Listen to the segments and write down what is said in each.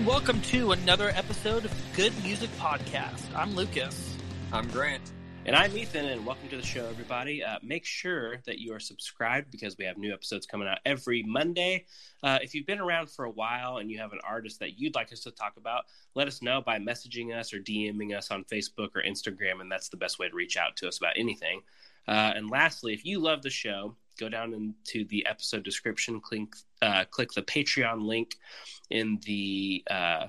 Hello, everyone. Welcome to another episode of Good Music Podcast. I'm Lucas. I'm Grant. And I'm Ethan, and welcome to the show, everybody. Uh, make sure that you are subscribed because we have new episodes coming out every Monday. Uh, if you've been around for a while and you have an artist that you'd like us to talk about, let us know by messaging us or DMing us on Facebook or Instagram, and that's the best way to reach out to us about anything. Uh, and lastly, if you love the show, go down into the episode description, click, uh, click the Patreon link in the uh,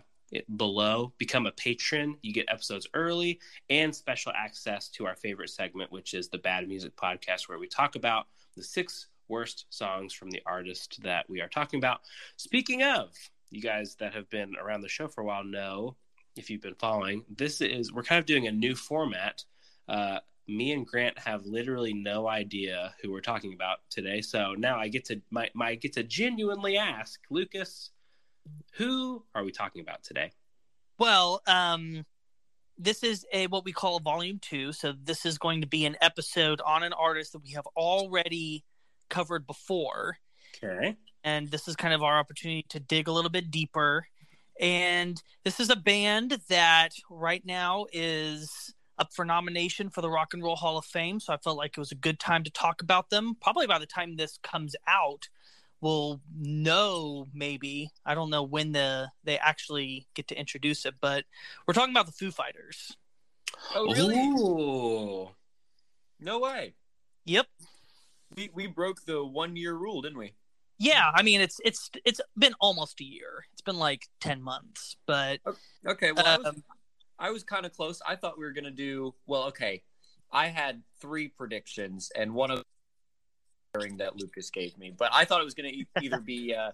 below. Become a patron. You get episodes early and special access to our favorite segment, which is the Bad Music Podcast, where we talk about the six worst songs from the artist that we are talking about. Speaking of, you guys that have been around the show for a while know, if you've been following, this is we're kind of doing a new format. Uh, me and Grant have literally no idea who we're talking about today. So now I get to my, my get to genuinely ask Lucas, who are we talking about today? Well, um, this is a what we call a volume two. So this is going to be an episode on an artist that we have already covered before. Okay. And this is kind of our opportunity to dig a little bit deeper. And this is a band that right now is up for nomination for the Rock and Roll Hall of Fame. So I felt like it was a good time to talk about them. Probably by the time this comes out, we'll know maybe. I don't know when the they actually get to introduce it, but we're talking about the Foo Fighters. Oh, really? Ooh. No way. Yep. We we broke the one year rule, didn't we? Yeah, I mean it's it's it's been almost a year. It's been like 10 months, but Okay. Well, I was, um, I was kind of close. I thought we were gonna do well. Okay, I had three predictions, and one of them that Lucas gave me, but I thought it was gonna e- either be uh,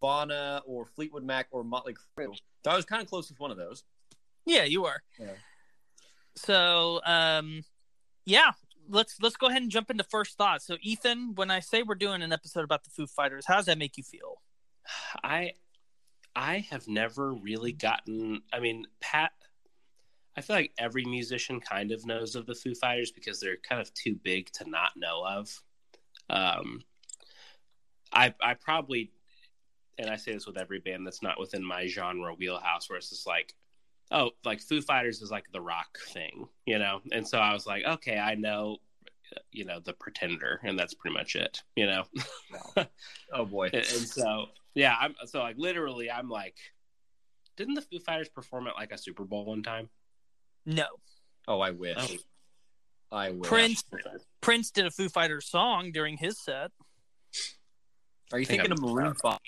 Vana or Fleetwood Mac or Motley Crue. So I was kind of close with one of those. yeah, you are. Yeah. So, um yeah, let's let's go ahead and jump into first thoughts. So, Ethan, when I say we're doing an episode about the Foo Fighters, how does that make you feel? I I have never really gotten I mean, Pat I feel like every musician kind of knows of the Foo Fighters because they're kind of too big to not know of. Um I I probably and I say this with every band that's not within my genre wheelhouse where it's just like oh, like Foo Fighters is like the rock thing, you know? And so I was like, okay, I know you know, the pretender and that's pretty much it, you know. Oh boy. and, and so yeah i'm so like literally i'm like didn't the foo fighters perform at like a super bowl one time No. Oh, I wish. Oh. I wish. Prince Prince did a Foo Fighters song during his set. Are you think thinking of I'm- Maroon Five?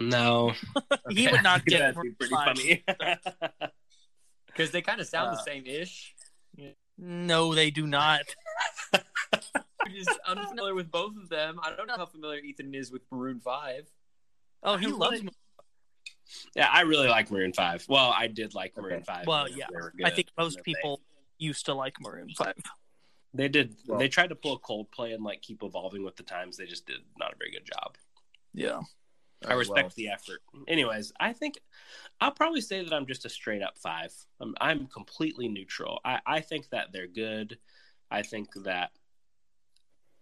no He would not get that'd be pretty Five. funny Because they kind of sound the Uh, same ish. No, they do not. I'm just unfamiliar with both of them. I don't know how familiar Ethan is with Maroon Five. Oh, he loves. really- yeah i really like maroon 5 well i did like maroon Okay. 5 Well, yeah. I think most their thing. people used to like Maroon Five. they did Well- they tried to pull a coldplay and like keep evolving with the times they just did not a very good job Yeah. I respect well. the effort. Anyways, I think I'll probably say that I'm just a straight up five. I'm, I'm completely neutral. I, I think that they're good. I think that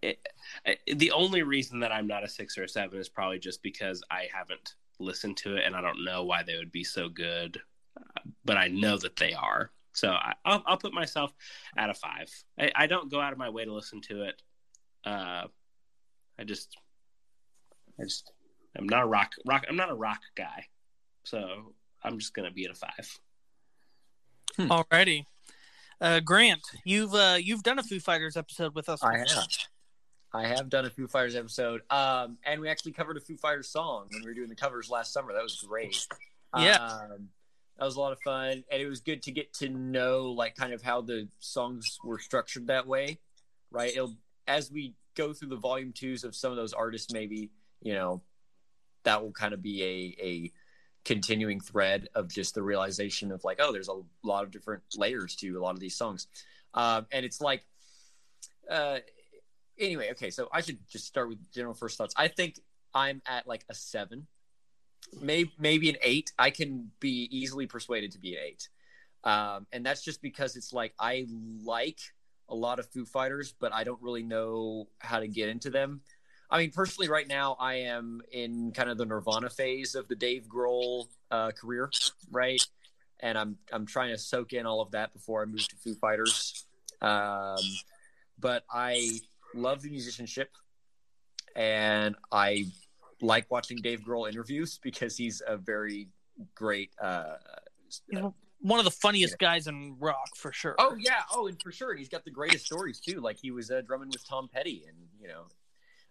it, it- the only reason that I'm not a six or a seven is probably just because I haven't listened to it and I don't know why they would be so good, uh, but I know that they are. So I, will I'll put myself at a five. I, I, don't go out of my way to listen to it. Uh, I just, I just, I'm not a rock rock. I'm not a rock guy, so I'm just gonna be at a five. Hmm. Alrighty, uh, Grant, you've uh, you've done a Foo Fighters episode with us. I have. I have done a Foo Fighters episode, um, and we actually covered a Foo Fighters song when we were doing the covers last summer. That was great. Yeah. Um, that was a lot of fun, and it was good to get to know like kind of how the songs were structured that way, right? It'll as we go through the volume twos of some of those artists, maybe you know that will kind of be a a continuing thread of just the realization of like, oh, there's a lot of different layers to a lot of these songs, um, and it's like, uh, anyway, okay, so I should just start with general first thoughts. I think I'm at like a seven maybe maybe an eight. I can be easily persuaded to be an eight, um, and that's just because it's like I like a lot of Foo Fighters, but I don't really know how to get into them. I mean, personally, right now I am in kind of the Nirvana phase of the Dave Grohl uh, career, right? And I'm I'm trying to soak in all of that before I move to Foo Fighters. Um, but I love the musicianship, and I like watching Dave Grohl interviews because he's a very great. Uh, one of the funniest yeah. guys in rock for sure. Oh yeah, oh and for sure, and he's got the greatest stories too. Like he was uh, drumming with Tom Petty, and you know,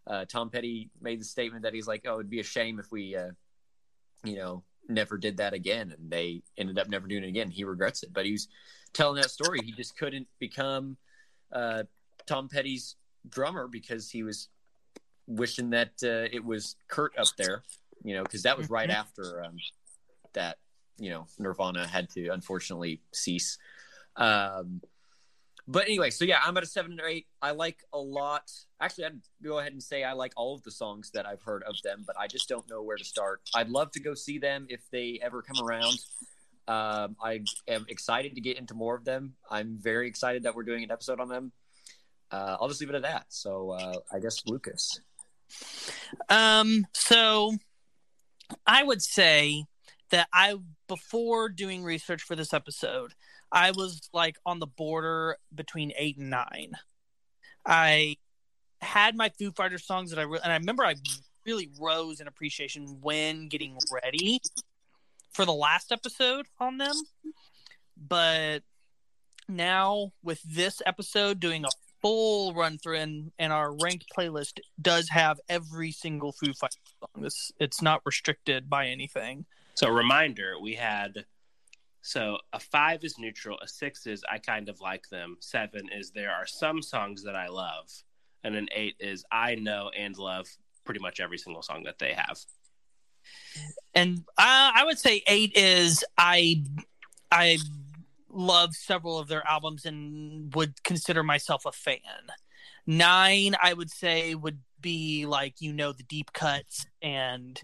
uh, Tom Petty made the statement that he's like, "Oh, it'd be a shame if we, uh, you know, never did that again," and they ended up never doing it again. He regrets it, but he was telling that story. He just couldn't become uh, Tom Petty's drummer because he was wishing that uh, it was Kurt up there, you know, because that was right mm-hmm. after um, that, you know, Nirvana had to unfortunately cease. Um, but anyway, so yeah, I'm at a seven or eight. I like a lot. Actually, I'd go ahead and say I like all of the songs that I've heard of them, but I just don't know where to start. I'd love to go see them if they ever come around. Um, I am excited to get into more of them. I'm very excited that we're doing an episode on them. Uh, I'll just leave it at that. So uh, I guess Lucas. Um, so I would say that I before doing research for this episode, I was like on the border between eight and nine. I had my Foo Fighter songs that I re- and I remember I really rose in appreciation when getting ready for the last episode on them. But now with this episode doing a full run through and, and our ranked playlist does have every single Foo Fighters song. This it's not restricted by anything. So reminder, we had so a five is neutral, a six is I kind of like them, seven is there are some songs that I love, and an eight is I know and love pretty much every single song that they have. And uh, I would say eight is I I love several of their albums and would consider myself a fan. Nine, I would say, would be like you know the deep cuts and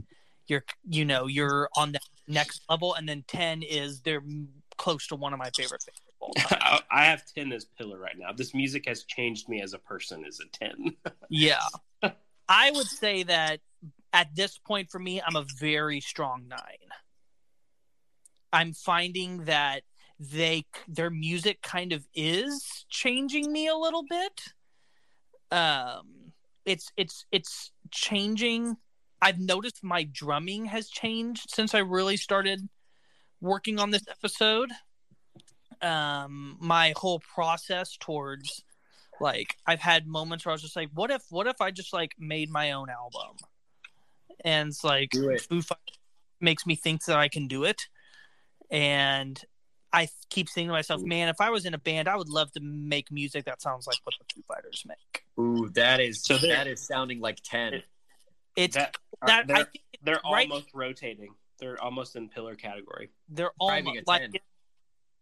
you're you know you're on the next level, and then ten is they're close to one of my favorite I have ten as pillar right now. This music has changed me as a person. Is a ten? yeah, I would say that at this point for me, I'm a very strong nine. I'm finding that they their music kind of is changing me a little bit. Um, it's it's it's changing. I've noticed my drumming has changed since I really started working on this episode. Um, my whole process towards like I've had moments where I was just like, what if what if I just like made my own album? And it's like it. Foo makes me think that I can do it. And I keep saying to myself, man, if I was in a band, I would love to make music that sounds like what the Foo Fighters make. Ooh, that is so that is sounding like ten. It's that, uh, that they're, they're right, almost rotating. They're almost in pillar category. They're almost like it,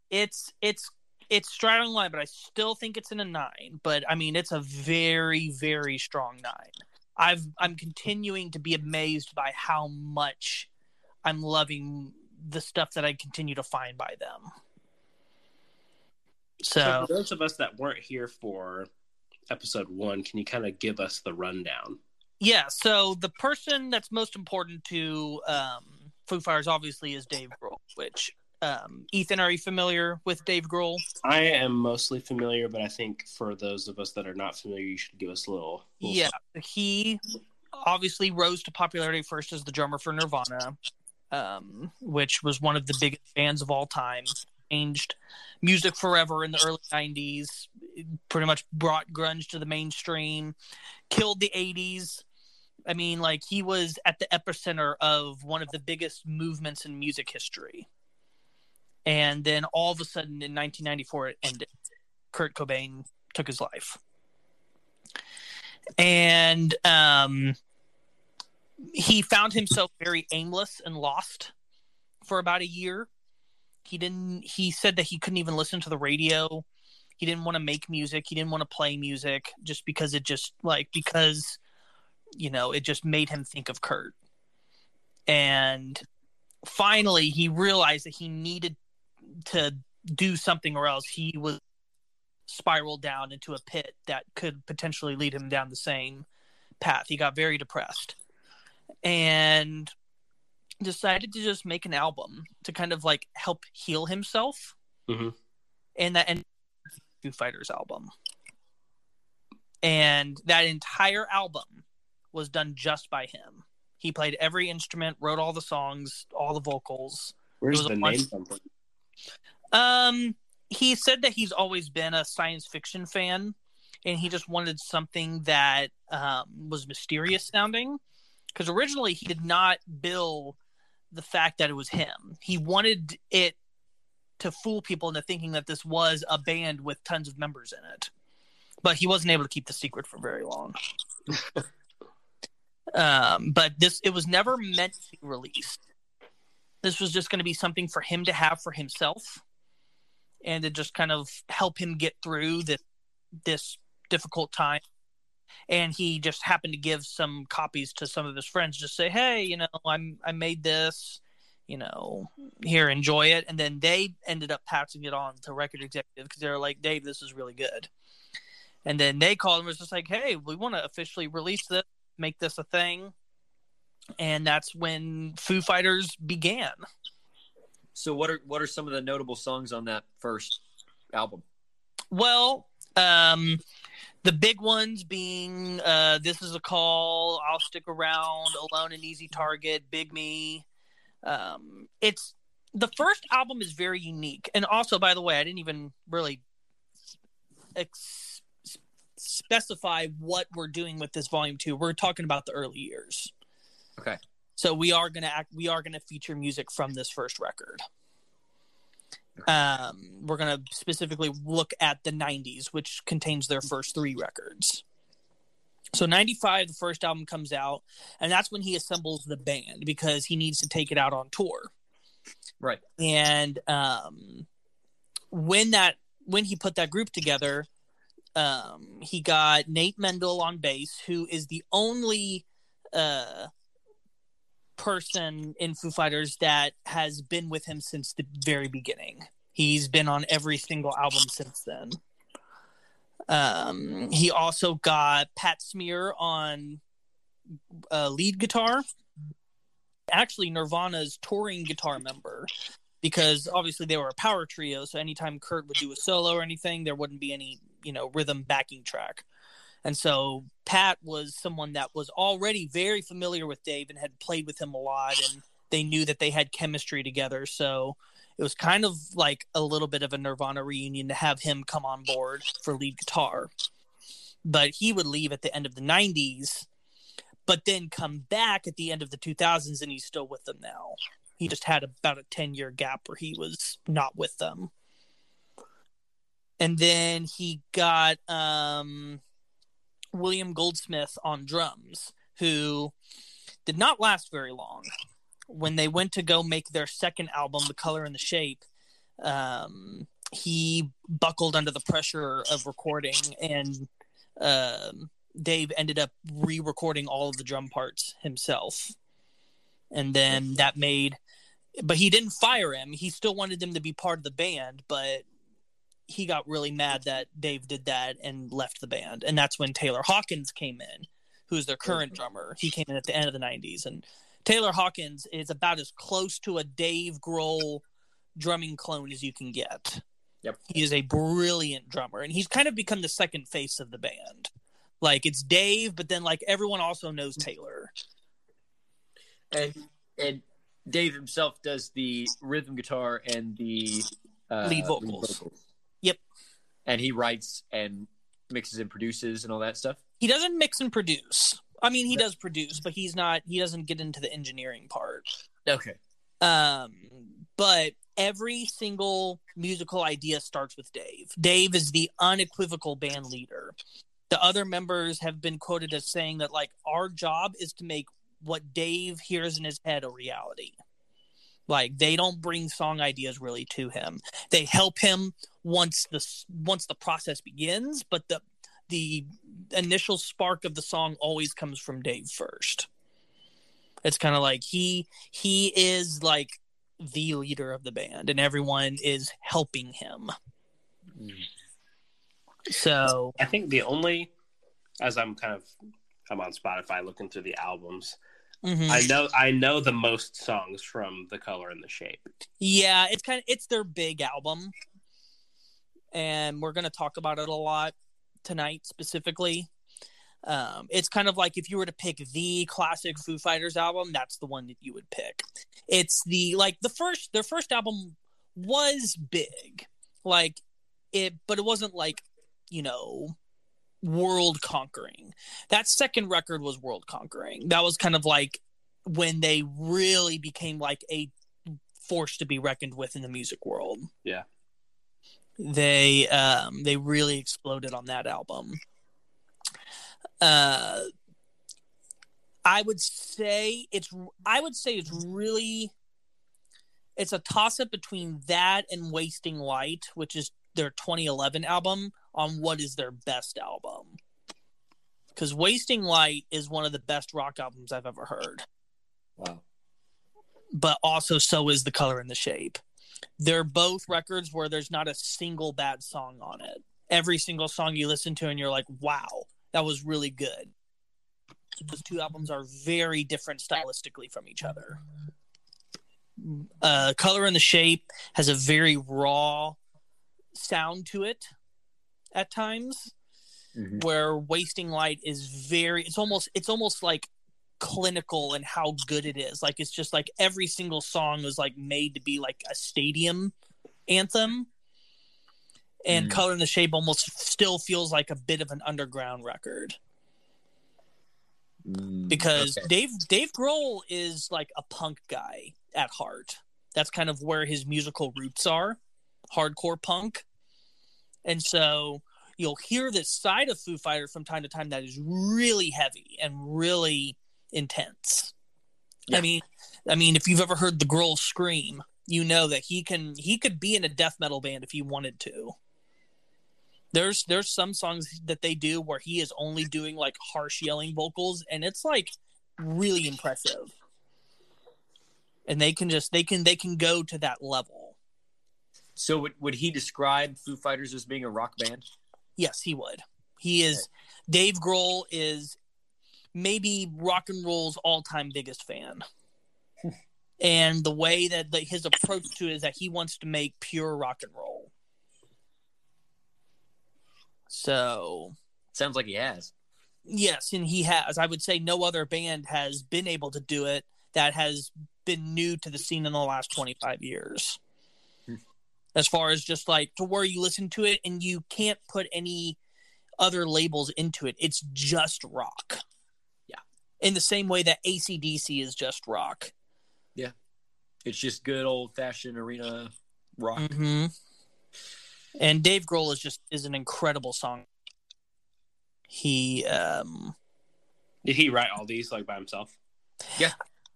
it's it's it's straddling line, but I still think it's in a nine. But I mean, it's a very very strong nine. I've I'm continuing to be amazed by how much I'm loving the stuff that I continue to find by them. So, so for those of us that weren't here for episode one, can you kind of give us the rundown? Yeah. So the person that's most important to um, Foo Fighters obviously is Dave Grohl, which Um, Ethan, are you familiar with Dave Grohl? I am mostly familiar, but I think for those of us that are not familiar, you should give us a little. little yeah, he obviously rose to popularity first as the drummer for Nirvana, um, which was one of the biggest bands of all time. Changed music forever in the early '90s. Pretty much brought grunge to the mainstream. Killed the '80s. I mean, like he was at the epicenter of one of the biggest movements in music history. And then all of a sudden in 1994 it ended. Kurt Cobain took his life. And um, he found himself very aimless and lost for about a year. He didn't he said that he couldn't even listen to the radio. He didn't want to make music. He didn't want to play music just because it just like because you know, it just made him think of Kurt. And finally, he realized that he needed to do something or else he was spiraled down into a pit that could potentially lead him down the same path. He got very depressed and decided to just make an album to kind of like help heal himself. Mm-hmm. And that and Foo Fighters album. And that entire album was done just by him. He played every instrument, wrote all the songs, all the vocals. Where's the name from? Um, he said that he's always been a science fiction fan, and he just wanted something that um, was mysterious sounding. Because originally he did not bill the fact that it was him. He wanted it to fool people into thinking that this was a band with tons of members in it. But he wasn't able to keep the secret for very long. Um, but this it was never meant to be released. This was just going to be something for him to have for himself, and to just kind of help him get through this this difficult time. And he just happened to give some copies to some of his friends, just say, "Hey, you know, I'm I made this." you know, here, enjoy it. And then they ended up passing it on to record executive because they were like, Dave, this is really good. And then they called and was just like, hey, we want to officially release this make this a thing. And that's when Foo Fighters began. So what are what are some of the notable songs on that first album? Well, um, the big ones being uh, "This Is a Call," "I'll Stick Around," "Alone and Easy Target," "Big Me." Um, it's the first album is very unique, and also, by the way, I didn't even really ex- specify what we're doing with this volume two. We're talking about the early years. Okay. So we are gonna act. We are gonna feature music from this first record. Um, we're gonna specifically look at the '90s, which contains their first three records. So '95, the first album comes out, and that's when he assembles the band because he needs to take it out on tour. Right. And um, when that when he put that group together, um, he got Nate Mendel on bass, who is the only uh, person in Foo Fighters that has been with him since the very beginning. He's been on every single album since then. Um, he also got Pat Smear on uh, lead guitar. Actually, Nirvana's touring guitar member because obviously they were a power trio. So anytime Kurt would do a solo or anything, there wouldn't be any, you know, rhythm backing track. And so Pat was someone that was already very familiar with Dave and had played with him a lot, and they knew that they had chemistry together. So it was kind of like a little bit of a Nirvana reunion to have him come on board for lead guitar. But he would leave at the end of the 90s, but then come back at the end of the 2000s, and he's still with them now. He just had about a 10 year gap where he was not with them. And then he got um, William Goldsmith on drums, who did not last very long. When they went to go make their second album, The Color and the Shape, um, he buckled under the pressure of recording, and um, Dave ended up re recording all of the drum parts himself. And then that made but he didn't fire him. He still wanted them to be part of the band, but he got really mad that Dave did that and left the band. And that's when Taylor Hawkins came in, who's their current drummer. He came in at the end of the 90s. And Taylor Hawkins is about as close to a Dave Grohl drumming clone as you can get. Yep. He is a brilliant drummer, and he's kind of become the second face of the band. Like it's Dave, but then like everyone also knows Taylor. And and Dave himself does the rhythm guitar and the uh, Lead vocals. Yep. And he writes and mixes and produces and all that stuff. He doesn't mix and produce. I mean, he does produce, but he's not. He doesn't get into the engineering part. Okay. Um, but every single musical idea starts with Dave. Dave is the unequivocal band leader. The other members have been quoted as saying that like our job is to make what Dave hears in his head a reality. Like they don't bring song ideas really to him. They help him once the once the process begins, but the the initial spark of the song always comes from Dave first. It's kind of like he he is like the leader of the band and everyone is helping him. Mm. So I think the only, as I'm kind of, I'm on Spotify looking through the albums. Mhm. I know I know the most songs from The Color and the Shape. yeah, it's kind of it's their big album. And we're going to talk about it a lot tonight specifically. Um, it's kind of like if you were to pick the classic Foo Fighters album, that's the one that you would pick. It's the like the first their first album was big, like it, but it wasn't like you know world conquering. That second record was world conquering. That was kind of like when they really became like a force to be reckoned with in the music world. Yeah. They um they really exploded on that album. Uh I would say it's I would say it's really it's a toss up between that and Wasting Light, which is their 2011 album on what is their best album. Cuz Wasting Light is one of the best rock albums I've ever heard Wow. but also so is the color and the shape. They're both records where there's not a single bad song on it. Every single song you listen to and you're like, wow, that was really good. Those two albums are very different stylistically from each other. Uh, color and the shape has a very raw sound to it at times Mhm. where wasting light is very it's almost it's almost like clinical and how good it is like it's just like every single song was like made to be like a stadium anthem and Mm. color in the shape almost still feels like a bit of an underground record Mm, because okay. Dave Dave Grohl is like a punk guy at heart. That's kind of where his musical roots are, hardcore punk. And so you'll hear this side of Foo Fighters from time to time that is really heavy and really intense. Yeah. I mean, I mean, if you've ever heard the Grohl scream, you know that he can he could be in a death metal band if he wanted to. There's there's some songs that they do where he is only doing like harsh yelling vocals and it's like really impressive. And they can just they can they can go to that level. So would, would he describe Foo Fighters as being a rock band? Yes, he would. He is Dave Grohl is maybe rock and roll's all-time biggest fan. and the way that the, his approach to it is that he wants to make pure rock and roll. So, Sounds like he has. yes, and he has. I would say no other band has been able to do it that has been new to the scene in the last 25 years. As far as just like to where you listen to it and you can't put any other labels into it. It's just rock. Yeah. In the same way that ACDC is just rock. Yeah. It's just good old fashioned arena rock. hmm And Dave Grohl is just is an incredible song. He um Did he write all these like by himself? Yeah.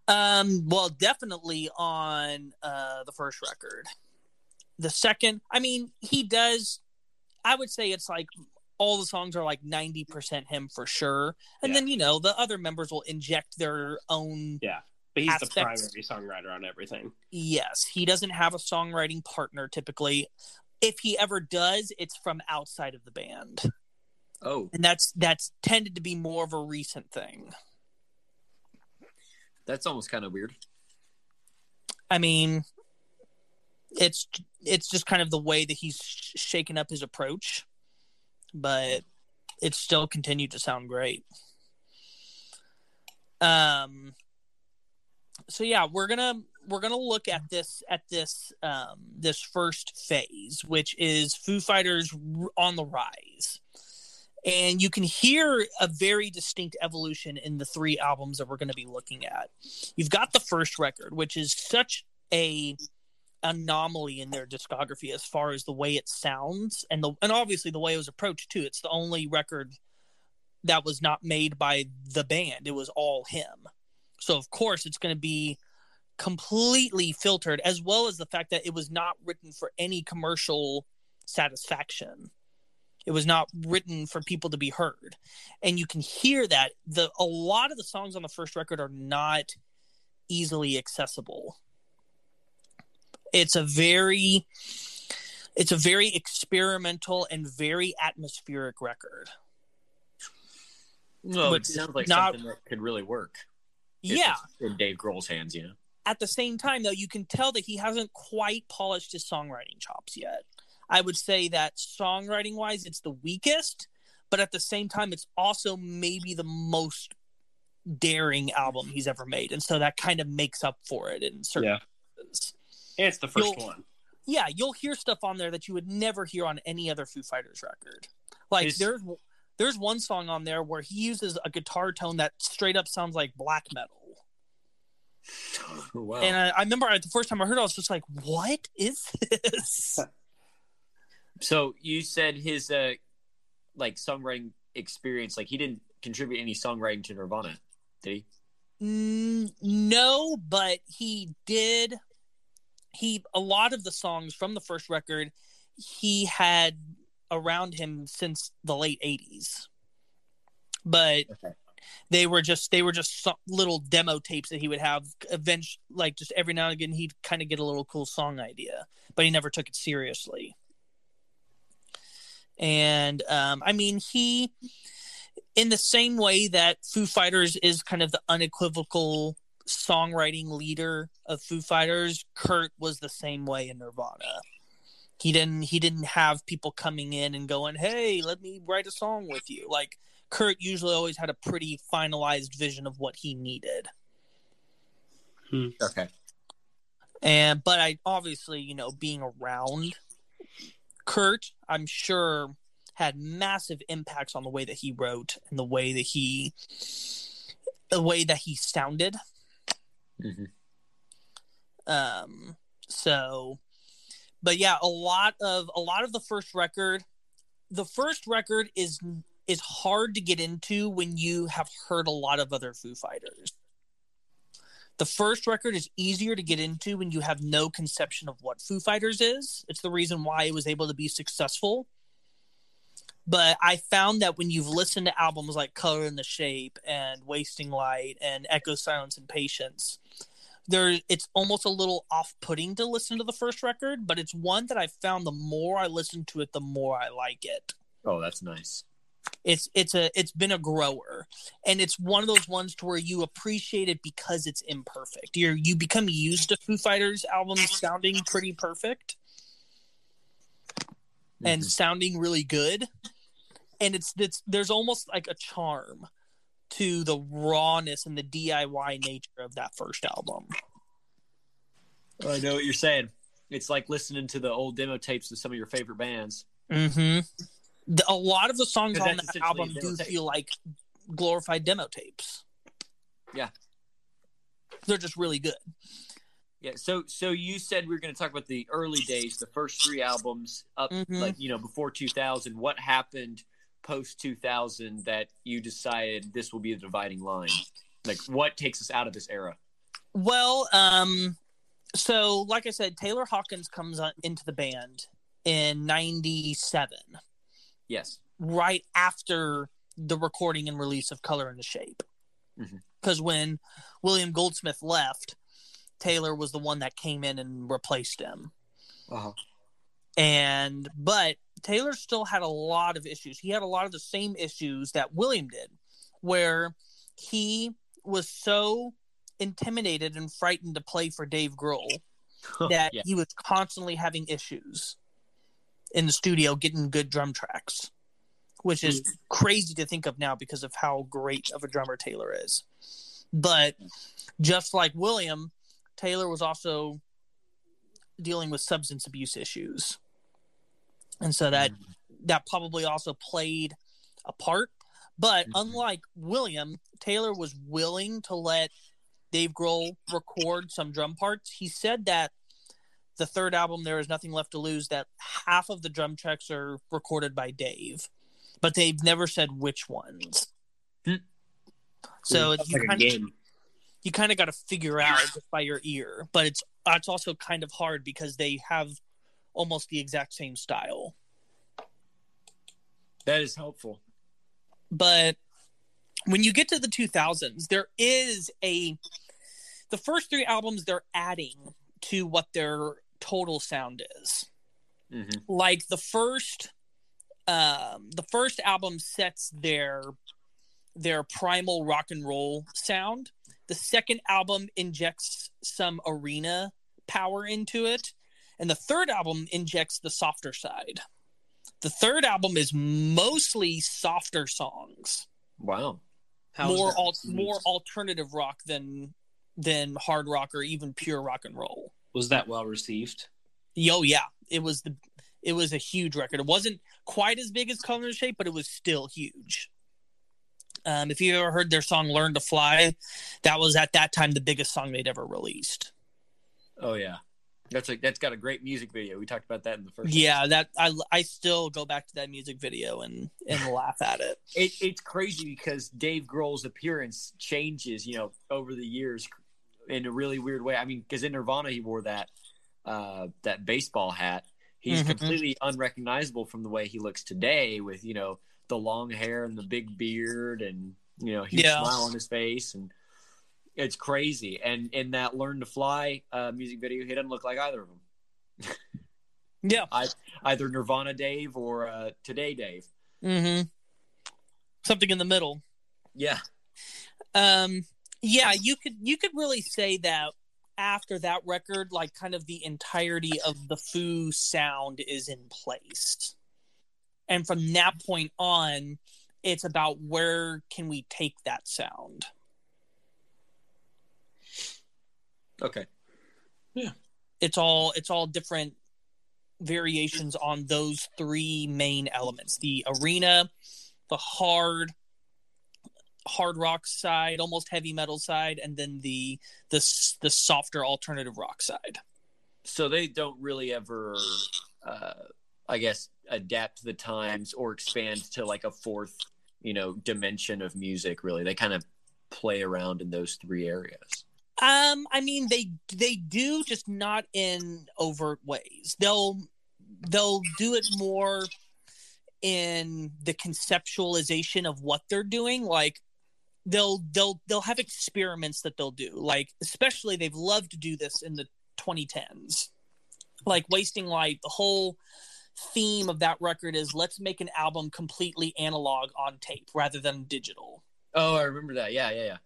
Um well definitely on uh the first record. The second, I mean, he does I would say it's like all the songs are like 90% him for sure. And Yeah. then, you know, the other members will inject their own Yeah. But he's Aspects. the primary songwriter on everything. Yes, he doesn't have a songwriting partner typically. If he ever does, it's from outside of the band. Oh, And that's that's tended to be more of a recent thing. that's almost kind of weird. I mean, it's it's just kind of the way that he's sh- shaken up his approach, but it still continued to sound great. Um. So yeah, we're gonna we're gonna look at this at this um this first phase, which is Foo Fighters on the rise, and you can hear a very distinct evolution in the three albums that we're going to be looking at. You've got the first record, which is such a anomaly in their discography as far as the way it sounds and the and obviously the way it was approached too. It's the only record that was not made by the band. It was all him. So of course it's going to be completely filtered as well as the fact that it was not written for any commercial satisfaction. It was not written for people to be heard. And you can hear that the a lot of the songs on the first record are not easily accessible it's a very it's a very experimental and very atmospheric record. No, it sounds like not, something that could really work. Yeah, in Dave Grohl's hands, you know. At the same time, though, you can tell that he hasn't quite polished his songwriting chops yet. I would say that songwriting wise, it's the weakest, but at the same time, it's also maybe the most daring album he's ever made, and so that kind of makes up for it in certain. Yeah. Cases. It's the 1st one. Yeah, you'll hear stuff on there that you would never hear on any other Foo Fighters record. Like there's there's one song on there where he uses a guitar tone that straight up sounds like black metal. Wow. And I, I remember the first time I heard it, I was just like, "What is this?" So you said his uh, like songwriting experience, like he didn't contribute any songwriting to Nirvana, did he? Mm, no, but he did he a lot of the songs from the first record he had around him since the late 80s but okay. they were just they were just little demo tapes that he would have. Eventually like just every now and again he'd kind of get a little cool song idea but he never took it seriously. And um, i mean he in the same way that foo fighters is kind of the unequivocal songwriting leader of Foo Fighters, Kurt was the same way in Nirvana. He didn't he didn't have people coming in and going, "Hey, let me write a song with you." Like Kurt usually always had a pretty finalized vision of what he needed. Hmm. Okay. And but I obviously, you know, being around Kurt, I'm sure had massive impacts on the way that he wrote and the way that he the way that he sounded Mm-hmm. Um. So, but yeah, a lot of a lot of the first record, the first record is is hard to get into when you have heard a lot of other Foo Fighters. The first record is easier to get into when you have no conception of what Foo Fighters is. It's the reason why it was able to be successful. But I found that when you've listened to albums like Color and the Shape and Wasting Light and Echo Silence and Patience, there it's almost a little off-putting to listen to the first record, but it's one that I found the more I listen to it, the more I like it. Oh, that's nice. It's it's a it's been a grower, and it's one of those ones to where you appreciate it because it's imperfect. You you become used to Foo Fighters albums sounding pretty perfect mm-hmm. and sounding really good, and it's it's there's almost like a charm to the rawness and the DIY nature of that first album. I know what you're saying. It's like listening to the old demo tapes of some of your favorite bands. Mm-hmm. The, a lot of the songs on that album do tape. feel like glorified demo tapes. Yeah, they're just really good. Yeah. So, so you said we were going to talk about the early days, the first three albums up, mm-hmm. like you know, before 2000. What happened post 2000 that you decided this will be the dividing line? Like, what takes us out of this era? Well, um, so like I said, Taylor Hawkins comes on, into the band in '97. Yes, right after the recording and release of Color and the Shape. Because mm-hmm. when William Goldsmith left, Taylor was the one that came in and replaced him. Uh-huh. And but Taylor still had a lot of issues. He had a lot of the same issues that William did, where he was so intimidated and frightened to play for Dave Grohl oh, that yeah. he was constantly having issues in the studio getting good drum tracks, which is mm. crazy to think of now because of how great of a drummer Taylor is. But just like William, Taylor was also dealing with substance abuse issues. And so that that probably also played a part. But Mhm. unlike William, Taylor was willing to let Dave Grohl record some drum parts. He said that the third album, There Is Nothing Left to Lose, that half of the drum tracks are recorded by Dave, but they've never said which ones. Hmm. So you like kind of you kind of got to figure out just by your ear, but it's it's also kind of hard because they have almost the exact same style. That is helpful. but when you get to the 2000s there is a the first three albums they're adding to what their total sound is hmm like the first um the first album sets their their primal rock and roll sound the second album injects some arena power into it and the third album injects the softer side the third album is mostly softer songs Wow. How is more al- more alternative rock than than hard rock or even pure rock and roll. was that well received? Yo, yeah, it was the it was a huge record. It wasn't quite as big as Color and Shape, but it was still huge. Um, if you ever heard their song "Learn to Fly," that was at that time the biggest song they'd ever released. Oh yeah. That's like that's got a great music video. We talked about that in the first. Yeah, that I I still go back to that music video and and laugh at it. It, it's crazy because Dave Grohl's appearance changes, you know, over the years in a really weird way. I mean, because in Nirvana he wore that uh, that baseball hat. He's Mhm. completely unrecognizable from the way he looks today, with you know the long hair and the big beard and you know huge Yeah. smile on his face, and it's crazy. And in that "Learn to Fly" uh, music video, he doesn't look like either of them. Yeah. Either Nirvana Dave or uh, Today Dave. Mm-hmm. Something in the middle. Yeah. Um, yeah, you could you could really say that after that record, like kind of the entirety of the Foo sound is in place, and from that point on, it's about where can we take that sound. Okay. Yeah. It's all it's all different variations on those three main elements: the arena, the hard hard rock side, almost heavy metal side, and then the the the softer alternative rock side. so they don't really ever uh i guess adapt to the times or expand to like a fourth you know dimension of music really they kind of play around in those three areas Um, I mean they they do just not in overt ways. They'll they'll do it more in the conceptualization of what they're doing. Like they'll they'll they'll have experiments that they'll do. Like especially they've loved to do this in the 2010s. Like wasting light. The whole theme of that record is let's make an album completely analog on tape rather than digital. oh i remember that yeah yeah yeah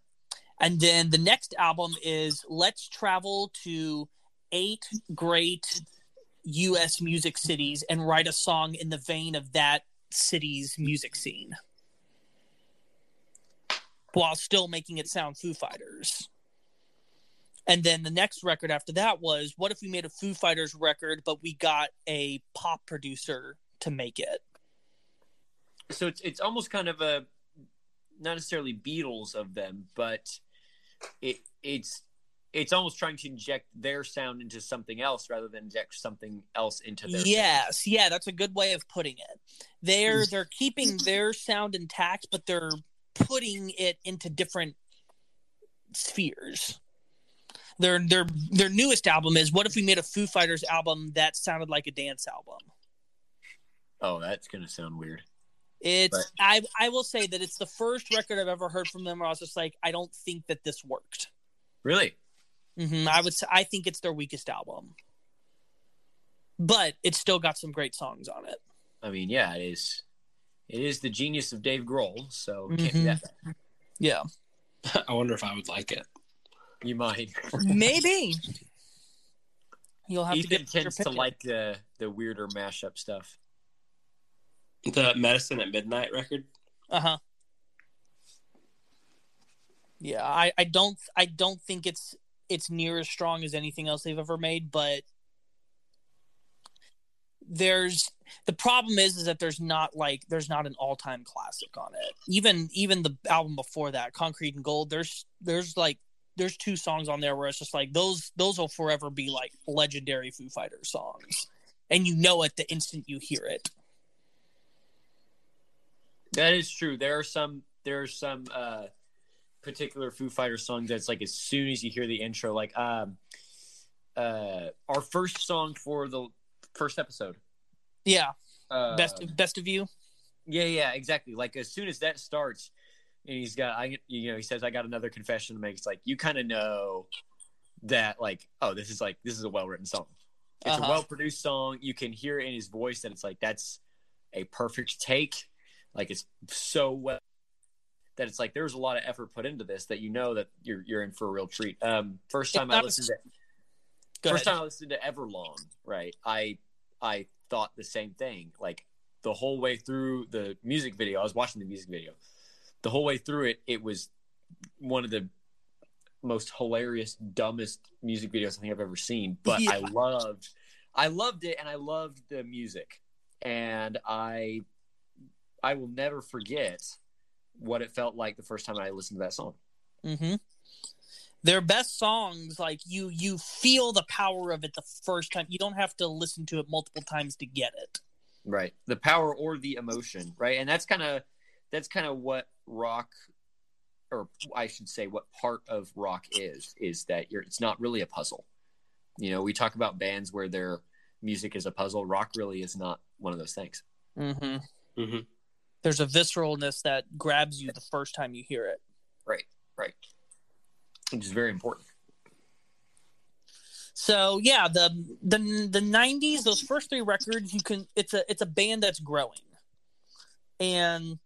And then the next album is Let's Travel to Eight Great US Music Cities and write a song in the vein of that city's music scene while still making it sound Foo Fighters. And then the next record after that was What if we made a Foo Fighters record, but we got a pop producer to make it? so it's it's almost kind of a not necessarily beatles of them but it it's it's almost trying to inject their sound into something else rather than inject something else into their sound. yes. Yeah that's a good way of putting it. They're mm. they're keeping their sound intact but they're putting it into different spheres. Their their their newest album is what if we made a foo fighters album that sounded like a dance album? Oh that's gonna sound weird it's Right. i i will say that it's the first record i've ever heard from them where i was just like i don't think that this worked really Mm-hmm. i would say i think it's their weakest album but it's still got some great songs on it I mean, yeah, it is. It is the genius of Dave Grohl, so it can't be Mhm. that bad. yeah I wonder if I would like it. You might. maybe You'll have Ethan to get tends to like the the weirder mashup stuff. The Medicine at Midnight record. Uh huh. Yeah, I, I don't I don't think it's it's near as strong as anything else they've ever made, but there's the problem is is that there's not like there's not an all time classic on it. Even even the album before that, Concrete and Gold, there's there's like there's two songs on there where it's just like those those will forever be like legendary Foo Fighters songs, and you know it the instant you hear it. That is true. There are some there are some uh particular Foo Fighter songs that's like as soon as you hear the intro, like um uh our first song for the first episode. Yeah, Uh, best of, best of you. Yeah, yeah, exactly. Like as soon as that starts, and he's got, I, you know, he says, "I got another confession to make." It's like you kind of know that, like, oh, this is like this is a well written song. It's Uh-huh. a well produced song. You can hear in his voice that it's like that's a perfect take. Like it's so well that it's like there's a lot of effort put into this that you know that you're you're in for a real treat. Um, first time I listened to Go first ahead. time I listened to Everlong, right? I I thought the same thing. Like the whole way through the music video, I was watching the music video. The whole way through it, it was one of the most hilarious, dumbest music videos I think I've ever seen. But I loved, I loved it, and I loved the music, and I, I will never forget what it felt like the first time I listened to that song. Mm-hmm. Their best songs, like you, you feel the power of it the first time. You don't have to listen to it multiple times to get it. right the power or the emotion right and that's kind of that's kind of what rock or i should say what part of rock is is that you're it's not really a puzzle you know we talk about bands where their music is a puzzle rock really is not one of those things Mm-hmm. Mm-hmm. There's a visceralness that grabs you the first time you hear it. right right which is very important So yeah, the the the '90s, those first three records, you can it's a it's a band that's growing, and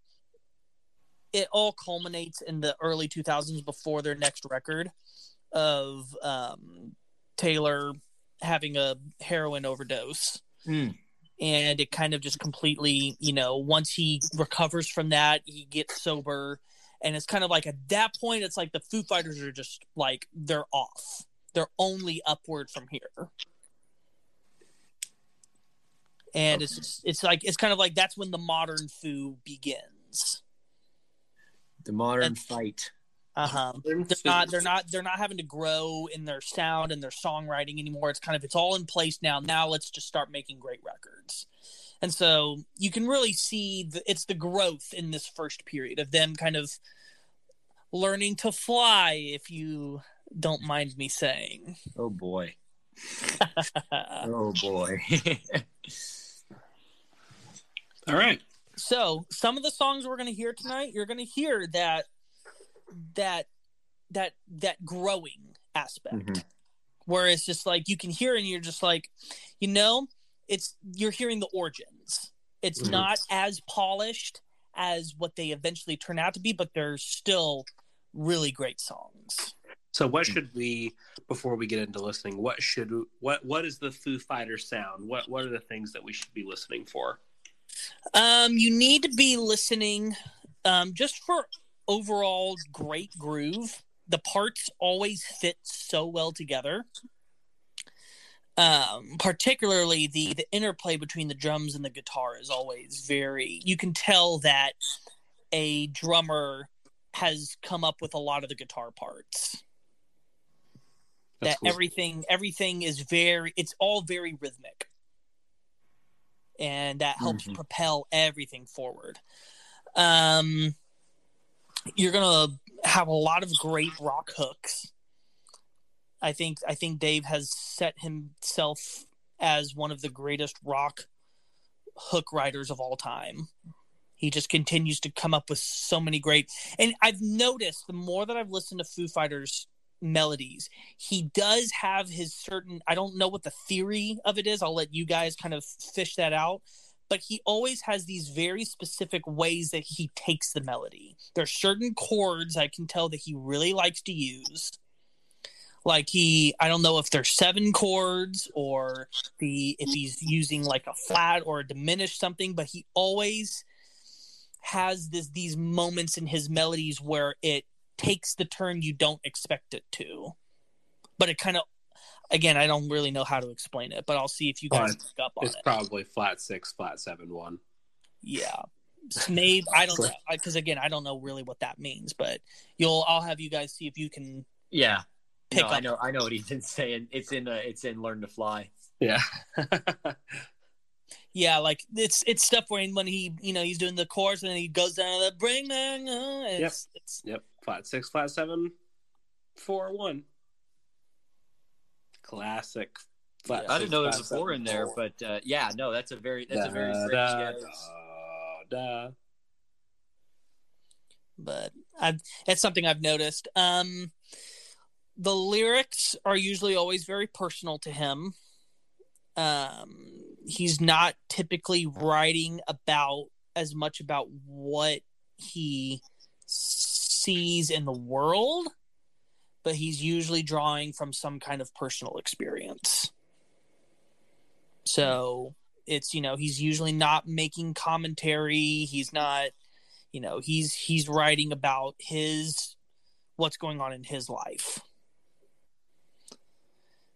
it all culminates in the early 2000s before their next record of um, Taylor having a heroin overdose. Mm. And it kind of just completely, you know, once he recovers from that, he gets sober. And it's kind of like at that point, it's like the Foo Fighters are just like, they're off they're only upward from here. And it's just, it's like it's kind of like that's when the modern foo begins. the modern And- fight Uh huh. They're not they're not they're not having to grow in their sound and their songwriting anymore. It's kind of it's all in place now. Now let's just start making great records. And so you can really see the, it's the growth in this first period of them kind of learning to fly, if you don't mind me saying. oh boy oh boy All right. so some of the songs we're going to hear tonight you're going to hear that that that that growing aspect Mhm. where it's just like you can hear and you're just like you know it's you're hearing the origins it's Mhm. not as polished as what they eventually turn out to be but they're still really great songs So, what should we before we get into listening? What should what what is the Foo Fighter sound? What what are the things that we should be listening for? Um, you need to be listening um, just for overall great groove. The parts always fit so well together. Um, particularly the the interplay between the drums and the guitar is always very. You can tell that a drummer has come up with a lot of the guitar parts. That's that cool. everything everything is very it's all very rhythmic and that helps Mhm. propel everything forward um you're gonna have a lot of great rock hooks. I think i think dave has set himself as one of the greatest rock hook writers of all time. He just continues to come up with so many great and i've noticed the more that i've listened to foo fighters melodies he does have his certain i don't know what the theory of it is. I'll let you guys kind of fish that out but he always has these very specific ways that he takes the melody there's certain chords i can tell that he really likes to use Like he, I don't know if there's seven chords or the if he's using like a flat or a diminished something, but he always has this these moments in his melodies where it takes the turn you don't expect it to. But it kind of again, I don't really know how to explain it, but I'll see if you guys But pick up on It's it. probably flat six, flat seven, one. Yeah. Maybe I don't know because again I don't know really what that means, but you'll I'll have you guys see if you can Yeah. pick no, up. I know. I know what he's saying. It's in. Uh, it's in Learn to Fly. Yeah. Yeah, like it's it's stuff where when he you know he's doing the chorus and then he goes down to the bring man. on. It's, it's yep. Flat six, flat seven, four, one. Classic. Flat I didn't know there was a four in there, four. but uh, yeah, no, that's a very that's a very Da, strange. da, da, da. but I've it's something I've noticed. Um, the lyrics are usually always very personal to him. Um, he's not typically writing about as much about what he sees in the world, but he's usually drawing from some kind of personal experience. So it's you know he's usually not making commentary. He's not you know he's he's writing about his what's going on in his life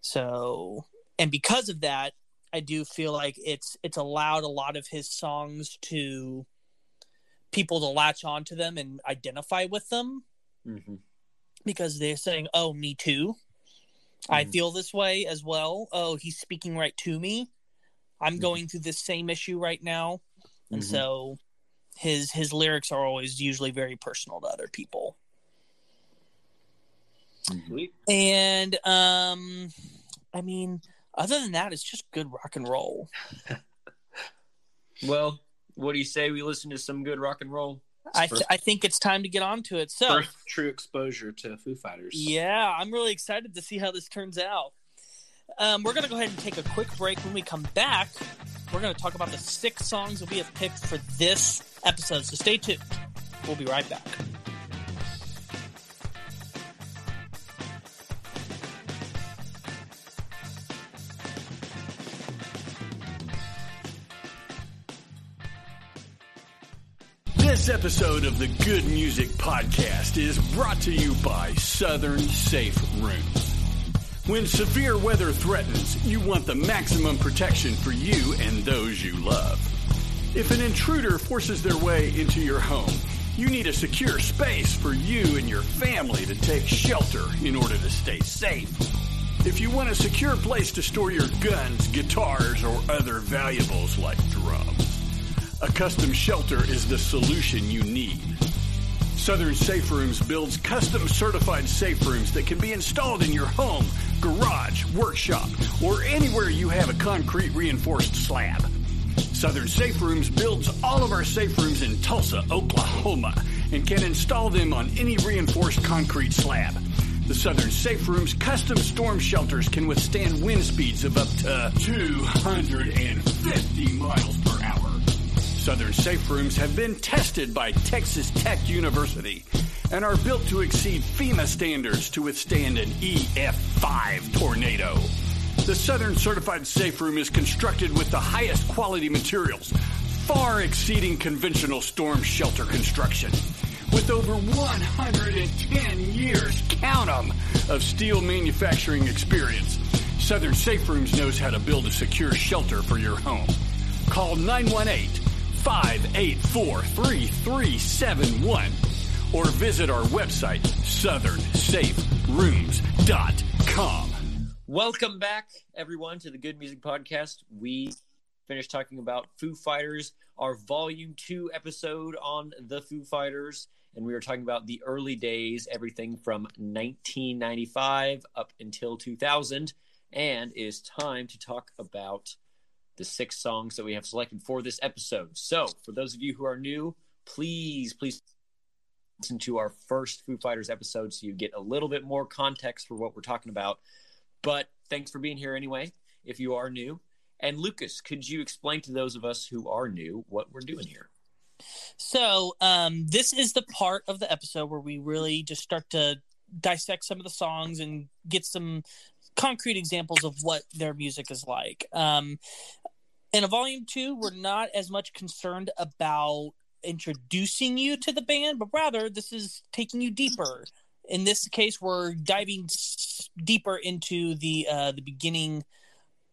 so and because of that i do feel like it's it's allowed a lot of his songs to people to latch onto them and identify with them Mhm. Because they're saying oh me too i Mhm. feel this way as well oh he's speaking right to me i'm Mhm. going through this same issue right now and Mhm. so his his lyrics are always usually very personal to other people Sweet. and um i mean other than that it's just good rock and roll Well, what do you say we listen to some good rock and roll? I, First- I think it's time to get on to it. So First true exposure to Foo Fighters. yeah i'm really excited to see how this turns out. Um, we're going to go ahead and take a quick break. When we come back we're going to talk about the six songs that we have picked for this episode. So stay tuned. We'll be right back This episode of the Good Music Podcast is brought to you by Southern Safe Rooms. When severe weather threatens, you want the maximum protection for you and those you love. If an intruder forces their way into your home, you need a secure space for you and your family to take shelter in order to stay safe. If you want a secure place to store your guns, guitars, or other valuables like drums, a custom shelter is the solution you need. Southern Safe Rooms builds custom certified safe rooms that can be installed in your home, garage, workshop, or anywhere you have a concrete reinforced slab. Southern Safe Rooms builds all of our safe rooms in Tulsa, Oklahoma, and can install them on any reinforced concrete slab. The Southern Safe Rooms custom storm shelters can withstand wind speeds of up to 250 miles per hour. Southern Safe Rooms have been tested by Texas Tech University and are built to exceed FEMA standards to withstand an EF5 tornado. The Southern Certified Safe Room is constructed with the highest quality materials, far exceeding conventional storm shelter construction. With over 110 years, count 'em, of steel manufacturing experience, Southern Safe Rooms knows how to build a secure shelter for your home. Call 918 584 3371 or visit our website, southernsaferooms.com. Welcome back, everyone, to the Good Music Podcast. We finished talking about Foo Fighters, our Volume 2 episode on the Foo Fighters. And we were talking about the early days, everything from 1995 up until 2000. And it is time to talk about the six songs that we have selected for this episode. So, for those of you who are new, please, please listen to our first Foo Fighters episode so you get a little bit more context for what we're talking about. But thanks for being here anyway, if you are new. And Lucas, could you explain to those of us who are new what we're doing here? So, um, this is the part of the episode where we really just start to dissect some of the songs and get some concrete examples of what their music is like. Um, in a volume two, we're not as much concerned about introducing you to the band, but rather this is taking you deeper. In this case, we're diving deeper into the uh, the beginning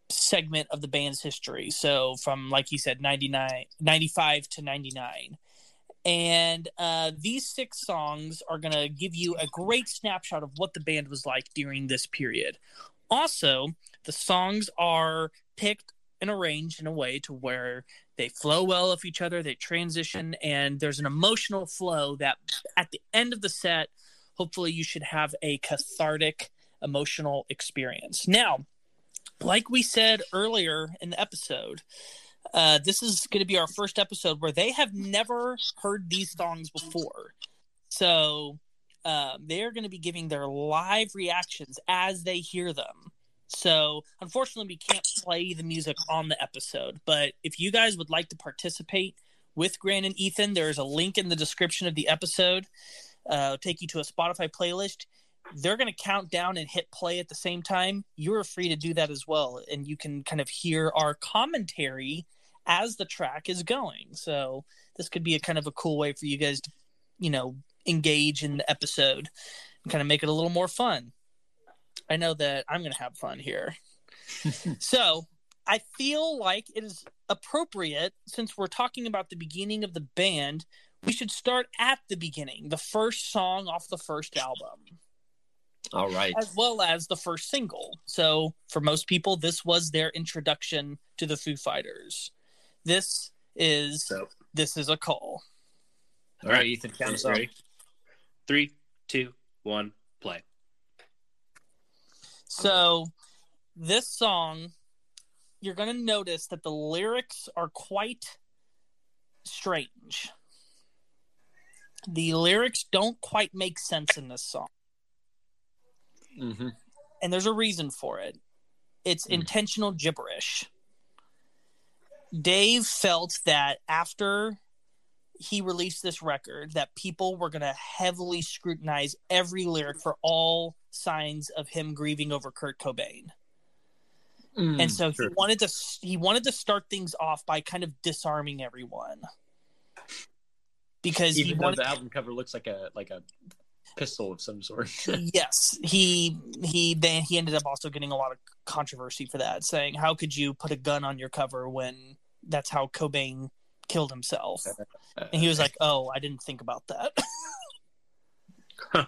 segment of the band's history. So from like you said 99 95 to 99. And uh, these six songs are going to give you a great snapshot of what the band was like during this period. Also, the songs are picked and arranged in a way to where they flow well with each other, they transition, and there's an emotional flow that at the end of the set, hopefully, you should have a cathartic emotional experience. Now, like we said earlier in the episode, uh, this is going to be our first episode where they have never heard these songs before. So uh, they are going to be giving their live reactions as they hear them. So unfortunately, we can't play the music on the episode. But if you guys would like to participate with Grant and Ethan, there is a link in the description of the episode. Uh, take you to a Spotify playlist they're going to count down and hit play at the same time, you're free to do that as well. And you can kind of hear our commentary as the track is going. So this could be a kind of a cool way for you guys to, you know, engage in the episode and kind of make it a little more fun. I know that I'm going to have fun here. so I feel like it is appropriate since we're talking about the beginning of the band. We should start at the beginning, the first song off the first album. All right. As well as the first single. So for most people, this was their introduction to the Foo Fighters. This is so. this is a call. All right, Ethan, count us ready. Three, two, one, play. So this song, you're gonna notice that the lyrics are quite strange. The lyrics don't quite make sense in this song. Mm-hmm. And there's a reason for it. It's mm. intentional gibberish. Dave felt that after he released this record that people were going to heavily scrutinize every lyric for all signs of him grieving over Kurt Cobain. Mm, and so sure. he wanted to he wanted to start things off by kind of disarming everyone. Because even though the album cover looks like a like a pistol of some sort. yes, he he then he ended up also getting a lot of controversy for that, saying, "How could you put a gun on your cover when that's how Cobain killed himself?" and he was like, "Oh, I didn't think about that."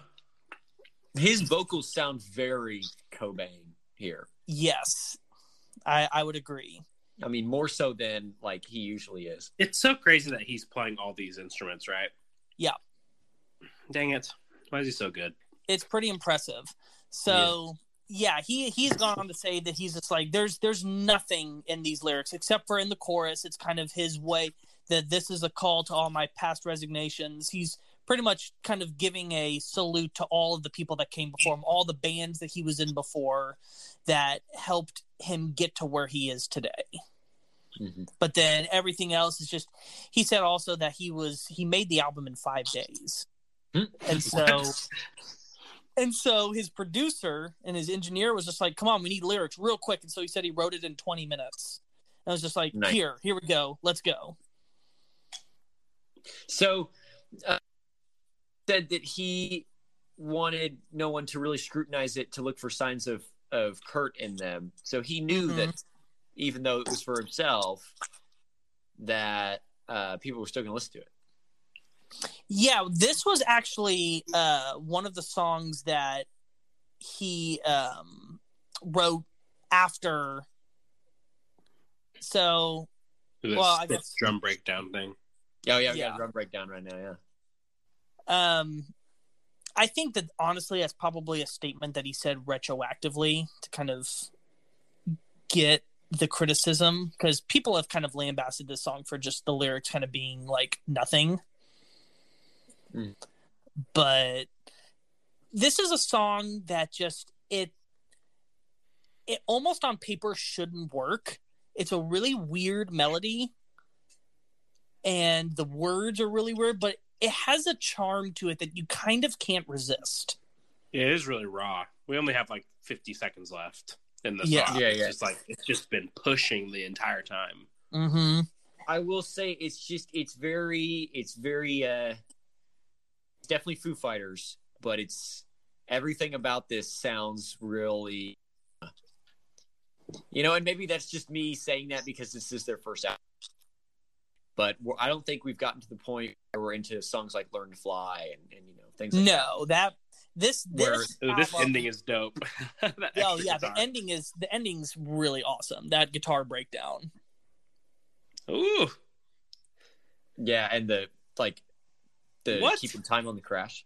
His vocals sound very Cobain here. Yes, I I would agree. I mean, more so than like he usually is. It's so crazy that he's playing all these instruments, right? Yeah. Dang it. Why is he so good? It's pretty impressive. So yeah. yeah, he he's gone on to say that he's just like there's there's nothing in these lyrics except for in the chorus. It's kind of his way that this is a call to all my past resignations. He's pretty much kind of giving a salute to all of the people that came before him, all the bands that he was in before that helped him get to where he is today. Mm-hmm. But then everything else is just he said also that he was he made the album in 5 days. And so and so his producer and his engineer was just like, "Come on, we need lyrics real quick." And so he said he wrote it in 20 minutes. And I was just like, nice. "Here, here we go. Let's go." So uh, said that he wanted no one to really scrutinize it to look for signs of of Kurt in them. So he knew mm-hmm. that even though it was for himself that uh, people were still going to listen to it. Yeah, this was actually uh, one of the songs that he um, wrote after. So, this, well, I guess drum breakdown thing. Oh yeah, we yeah. drum breakdown right now. Yeah. Um, I think that honestly, that's probably a statement that he said retroactively to kind of get the criticism because people have kind of lambasted this song for just the lyrics kind of being like nothing. Mm. But this is a song that just it it almost on paper shouldn't work. It's a really weird melody and the words are really weird, but it has a charm to it that you kind of can't resist. It is really raw. We only have like 50 seconds left in the Yeah. song. Yeah, it's yeah. just like it's just been pushing the entire time. Mm-hmm. I will say it's just it's very it's very uh definitely Foo Fighters, but it's everything about this sounds really you know, and maybe that's just me saying that because this is their first album. But we're, I don't think we've gotten to the point where we're into songs like "Learn to Fly" and, and you know things. Like No, that this Where- this Ooh, this album- ending is dope. Oh extra yeah, the ending is the ending's really awesome. That guitar breakdown. Ooh, Yeah, and the like the What? keeping time on the crash.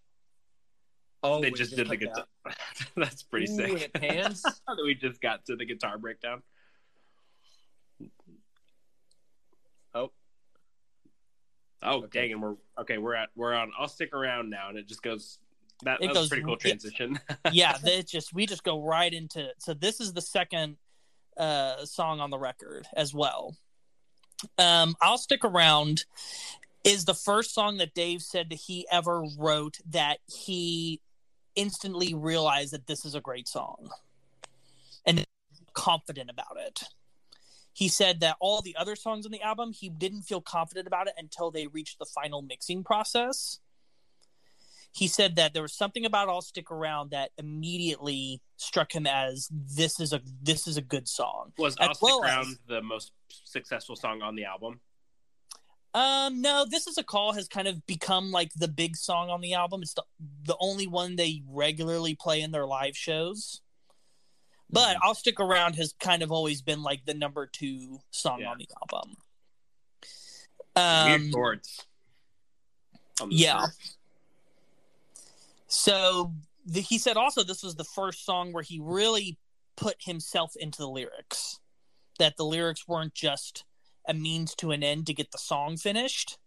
Oh, they just did the guitar. That's pretty Ooh, sick. pans. we just got to the guitar breakdown. Oh, Oh Okay. dang, and we're okay. We're at we're on. I'll stick around now, and it just goes. That, It that was a pretty cool it- transition. yeah, they just we just go right into so this is the second uh song on the record as well. Um I'll stick around is the first song that Dave said that he ever wrote that he instantly realized that this is a great song and confident about it. He said that all the other songs on the album he didn't feel confident about it until they reached the final mixing process he said that there was something about "I'll Stick Around" that immediately struck him as this is a this is a good song. was As "I'll Stick as- Around" the most successful song on the album? Um, no, this is a call has kind of become like the big song on the album. It's the the only one they regularly play in their live shows. But "I'll Stick Around" has kind of always been like the number two song Yeah. on the album. Weird Um, chords. the yeah. So the, he said also this was the first song where he really put himself into the lyrics. That the lyrics weren't just a means to an end to get the song finished.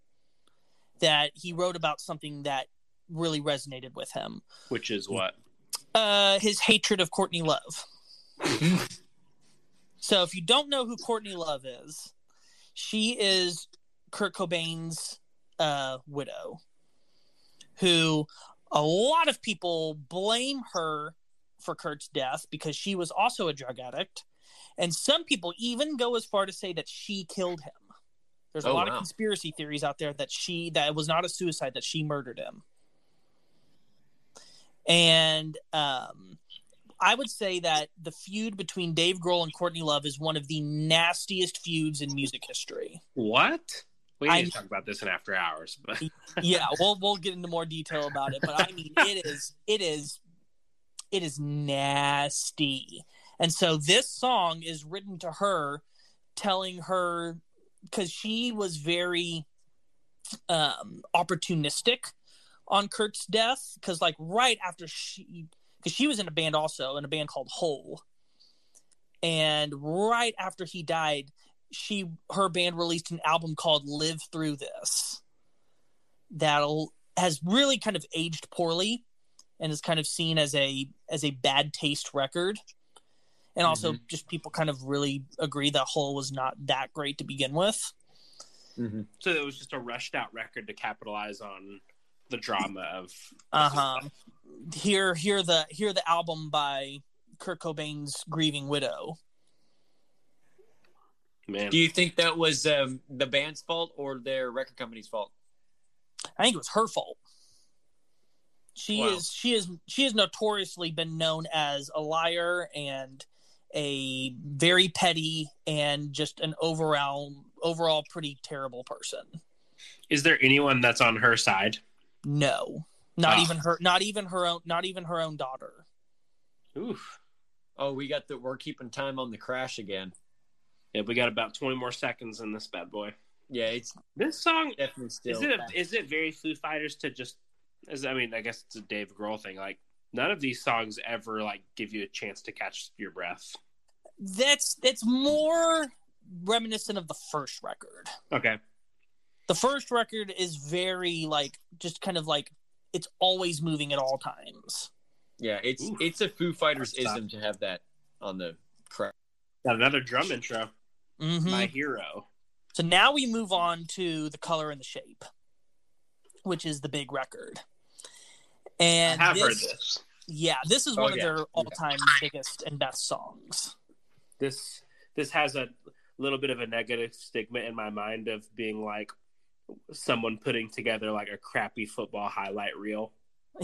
That he wrote about something that really resonated with him. which is what? Uh, his hatred of Courtney Love. so if you don't know who Courtney Love is, she is Kurt Cobain's uh, widow, who a lot of people blame her for Kurt's death because she was also a drug addict, and some people even go as far to say that she killed him. There's a Oh, lot wow. of conspiracy theories out there that she that it was not a suicide that she murdered him. And um, I would say that the feud between Dave Grohl and Courtney Love is one of the nastiest feuds in music history. What? We need I- to talk about this in after hours, but yeah, we'll we'll get into more detail about it, but I mean it is it is it is nasty. And so this song is written to her telling her cuz she was very um opportunistic on Kurt's death cuz like right after she cuz she was in a band also in a band called Hole. And right after he died, she her band released an album called Live Through This that'll has really kind of aged poorly and is kind of seen as a as a bad taste record and also just people kind of really agree that Hole was not that great to begin with. Mhm. so it was just a rushed out record to capitalize on the drama of. Uh huh. Hear hear the hear the album by Kurt Cobain's grieving widow. Man, Do you think that was um, the band's fault or their record company's fault? I think it was her fault. She Wow. is she is she has notoriously been known as a liar and a very petty and just an overall overall pretty terrible person. is there anyone that's on her side? No. Not Ah. even her not even her own not even her own daughter. Oof. Oh, we got the we're keeping time on the crash again. Yeah, we got about twenty more seconds in this bad boy. Yeah, it's This song definitely still. is it? A, is it very Foo Fighters to just? As I mean, I guess it's a Dave Grohl thing. Like none of these songs ever like give you a chance to catch your breath. That's that's more reminiscent of the first record. Okay. The first record is very like just kind of like it's always moving at all times. yeah, it's Oof. it's a Foo Fighters Stop. ism to have that on the crash. Got another drum intro. Mhm. My hero. So now we move on to the color and the shape, which is the big record. And I have this, heard this. Yeah, this is Oh, one yeah. of their all-time biggest and best songs. This this has a little bit of a negative stigma in my mind of being like someone putting together like a crappy football highlight reel.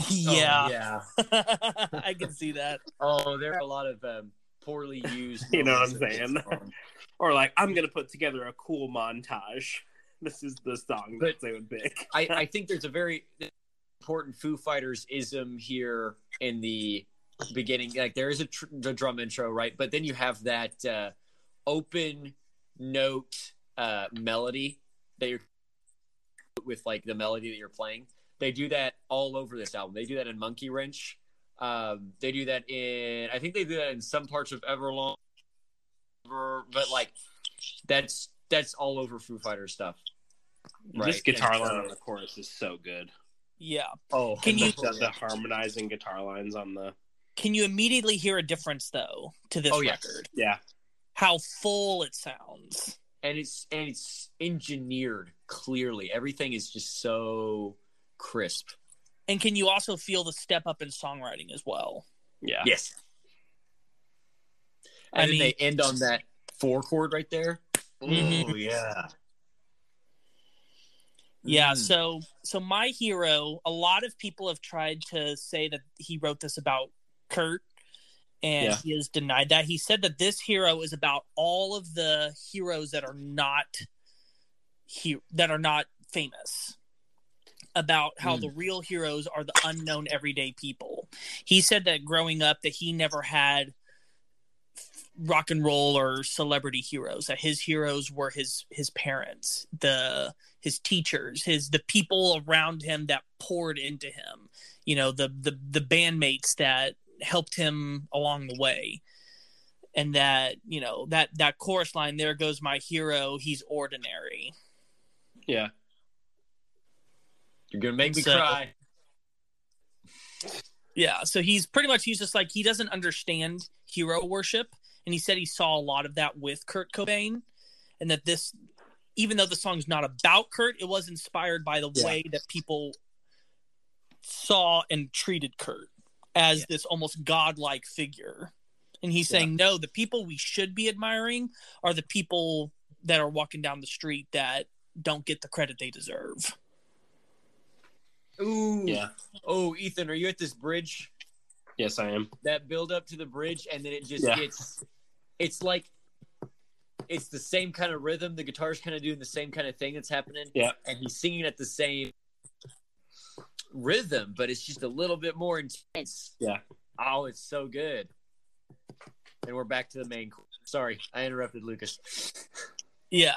yeah, Oh, yeah. I can see that. Oh, there are a lot of um, poorly used. You know what I'm saying? Or like I'm gonna put together a cool montage. This is the song that they would pick. I, I think there's a very important Foo Fighters ism here in the beginning. Like there is a tr- the drum intro, right? But then you have that uh, open note uh, melody that you're with like the melody that you're playing. They do that all over this album. They do that in Monkey Wrench. Um, they do that in I think they do that in some parts of Everlong, but like that's that's all over Foo Fighters stuff. This guitar line on the chorus is so good. Yeah. Oh, Can you- the, the harmonizing guitar lines on the Can you immediately hear a difference though to this Oh, yes. record? yeah How full it sounds. and it's and it's engineered clearly. Everything is just so crisp. And can you also feel the step up in songwriting as well? yeah Yes. I And then mean- they end on that four chord right there. Mhm. Oh yeah. Yeah, Mm. so so my hero, a lot of people have tried to say that he wrote this about Kurt and Yeah. he has denied that. He said that this hero is about all of the heroes that are not he- that are not famous. About how Mm. the real heroes are the unknown everyday people. He said that growing up that he never had rock and roll or celebrity heroes that his heroes were his his parents the his teachers his the people around him that poured into him you know the the the bandmates that helped him along the way. And that you know that that chorus line there goes my hero he's ordinary. Yeah. You're gonna make me So- cry. Yeah, so he's pretty much he's just like he doesn't understand hero worship, and he said he saw a lot of that with Kurt Cobain, and that this, even though the song's not about Kurt, it was inspired by the Yeah. way that people saw and treated Kurt as Yeah. this almost godlike figure, and he's saying no, the people we should be admiring are the people that are walking down the street that don't get the credit they deserve. Ooh. yeah Oh, Ethan, are you at this bridge? yes I am That build up to the bridge, and then it just Yeah. gets. It's like. It's the same kind of rhythm. The guitar's kind of doing the same kind of thing that's happening. Yeah. And he's singing at the same rhythm, but it's just a little bit more intense. Yeah. Oh, it's so good. And we're back to the main. Sorry, I interrupted Lucas. Yeah,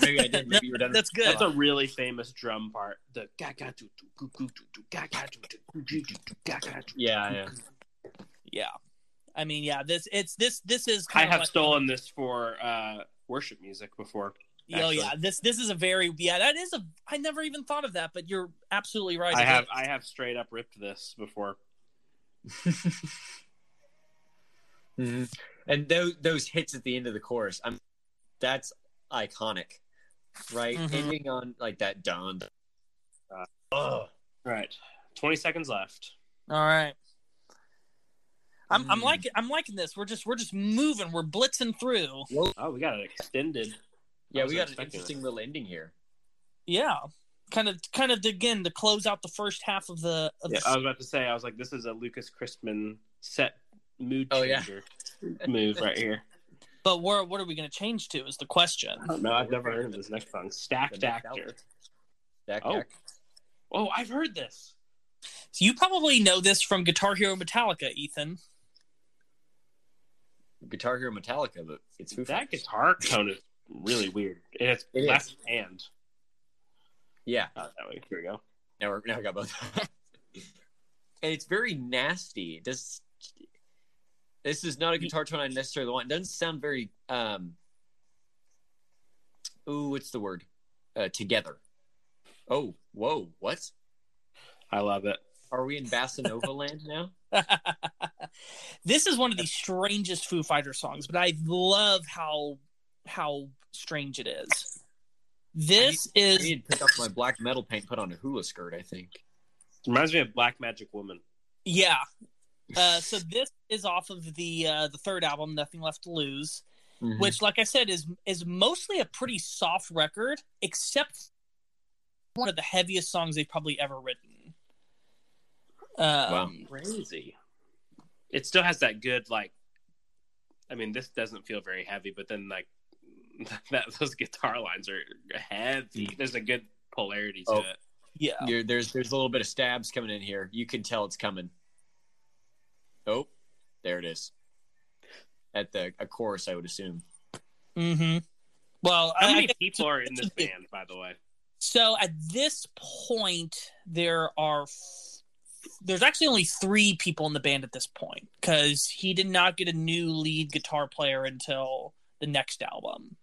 Maybe I did. Maybe you were done. that's good. That's a really famous drum part. The ga ga do do goo goo do do ga ga do do goo goo do do ga ga do. Yeah, yeah. Yeah. I mean, yeah, this it's this this is I of have like, stolen this for uh, worship music before. Oh yeah, this this is a very yeah, that is a I never even thought of that, but you're absolutely right. I have is. I have straight up ripped this before. Mhm. And those those hits at the end of the chorus, I'm that's iconic, right? Mhm. Ending on like that dun. Uh, oh, Right, twenty seconds left. All right. I'm I'm Mm. liking I'm liking this. We're just we're just moving. We're blitzing through. Oh, we got an extended. yeah, we got an expecting interesting little ending here. Yeah. Kind of kind of again to close out the first half of the of Yeah, the I was about to say I was like, this is a Lucas Christman set mood Oh, yeah. changer move right here. but where what are we going to change to is the question. No, I've never heard of this next song. Stacked next actor. Stacked Oh. Actor. Oh, I've heard this. So you probably know this from Guitar Hero Metallica, Ethan. Guitar Hero Metallica, but it's Foo That Fighters. guitar tone is really weird. And it's It is. left hand. Yeah, Oh, that way. Here we go. now we're now we got both. and it's very nasty. It does. This is not a guitar tone I necessarily want. It doesn't sound very. um Ooh, what's the word? Uh, together. Oh, whoa! What? I love it. Are we in bossa nova land now? this is one of the strangest Foo Fighter songs, but I love how how strange it is. This I is need to pick up my black metal paint, put on a hula skirt. I think. Reminds me of Black Magic Woman. yeah, Uh, so this is off of the uh, the third album, Nothing Left to Lose, Mhm. which, like I said, is is mostly a pretty soft record, except one of the heaviest songs they've probably ever written. Um, Crazy. It still has that good like. I mean, this doesn't feel very heavy, but then like that those guitar lines are heavy. There's a good polarity to Oh. it. Yeah. You're, there's there's a little bit of stabs coming in here. You can tell it's coming. Oh, there it is. At the a chorus, I would assume. Mm-hmm. Well, How I, I many guess- people are in this band, by the way? so at this point, there are f- there's actually only three people in the band at this point because he did not get a new lead guitar player until the next album.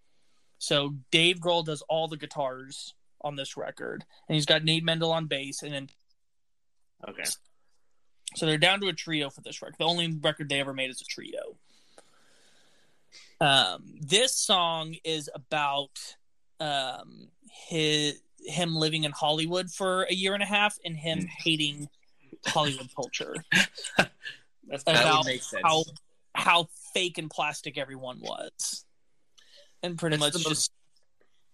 So Dave Grohl does all the guitars on this record, and he's got Nate Mendel on bass, and then Okay. so they're down to a trio for this record. The only record they ever made is a trio. Um, this song is about um, his him living in Hollywood for a year and a half and him hating Hollywood culture. That's That That About sense. how how fake and plastic everyone was, and pretty That's much most- just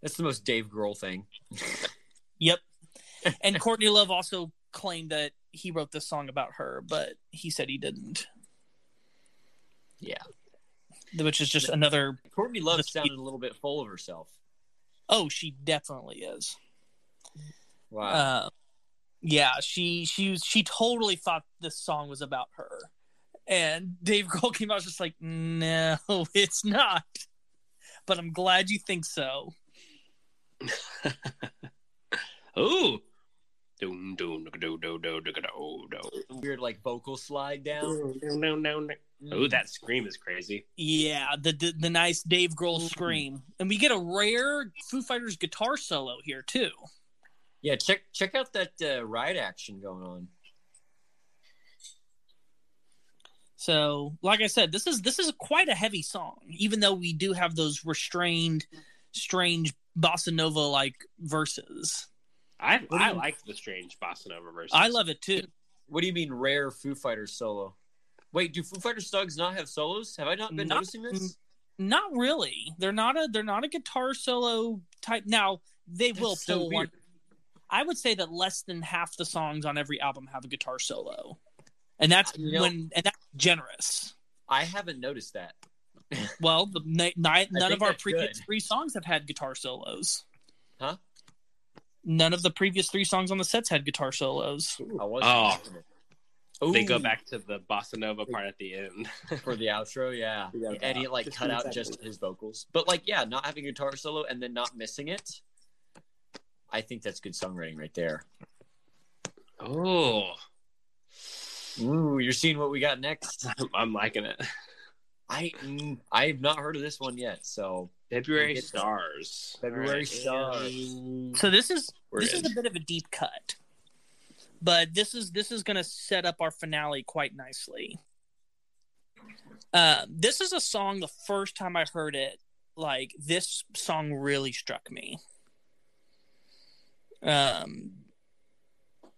That's the most Dave Grohl thing. yep. And Courtney Love also claimed that he wrote this song about her, but he said he didn't. Yeah. which is just another. Courtney Love The- sounded a little bit full of herself. Oh, she definitely is. Wow. Uh, yeah, she she was she totally thought this song was about her, and Dave Grohl came out just like, no, it's not. But I'm glad you think so. Ooh. Doom, doom, do, do, do, do, do, do. Weird like vocal slide down. No, no, no, no. Oh, that scream is crazy. Yeah, the the, the nice Dave Grohl Mhm. scream, and we get a rare Foo Fighters guitar solo here too. Yeah, check check out that uh, ride action going on. So, like I said, this is this is quite a heavy song, even though we do have those restrained, strange bossa nova like verses. I What I you- like the strange bossa nova verses. I love it too. What do you mean rare Foo Fighters solo? Wait, do Foo Fighters Stugs not have solos? Have I not been Not- noticing this? Not really. They're not a they're not a guitar solo type. Now they will That's so pull one. Weird. I would say that less than half the songs on every album have a guitar solo, and that's You know- when and that's generous. I haven't noticed that. Well, the, ni- ni- none of our previous good. three songs have had guitar solos. Huh? None of the previous three songs on the sets had guitar solos. I was. Oh. They go back to the bossa nova part at the end. for the outro, yeah. Yeah. and he like Just cut out second. just his vocals. But like, yeah, not having a guitar solo and then not missing it. I think that's good songwriting right there. Oh, Ooh, you're seeing what we got next. I'm liking it. I mm, I have not heard of this one yet, so February stars. February All right. Stars. So this is We're this in. is a bit of a deep cut, but this is this is going to set up our finale quite nicely. Uh, this is a song. The first time I heard it, like this song really struck me. Um,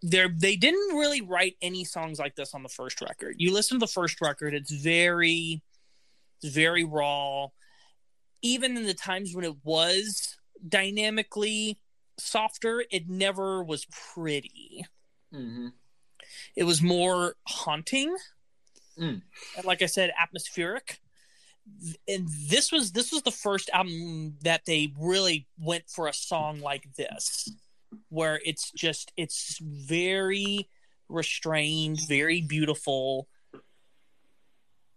there they didn't really write any songs like this on the first record. You listen to the first record; it's very, it's very raw. Even in the times when it was dynamically softer, it never was pretty. mhm. It was more haunting, Mm. and like I said, atmospheric. And this was this was the first album that they really went for a song like this, where it's just it's very restrained, very beautiful,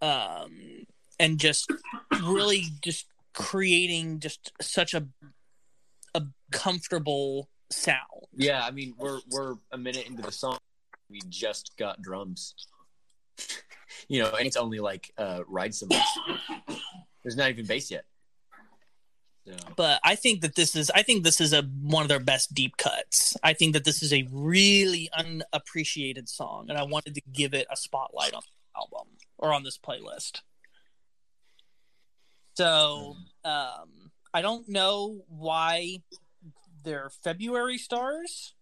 um, and just really just creating just such a a comfortable sound. yeah. I mean, we're we're a minute into the song. We just got drums. you know, and it's only like uh, ride cymbals. There's not even bass yet. But I think that this is I think this is a one of their best deep cuts. I think that this is a really unappreciated song, and I wanted to give it a spotlight on the album or on this playlist. So um, I don't know why they're February stars,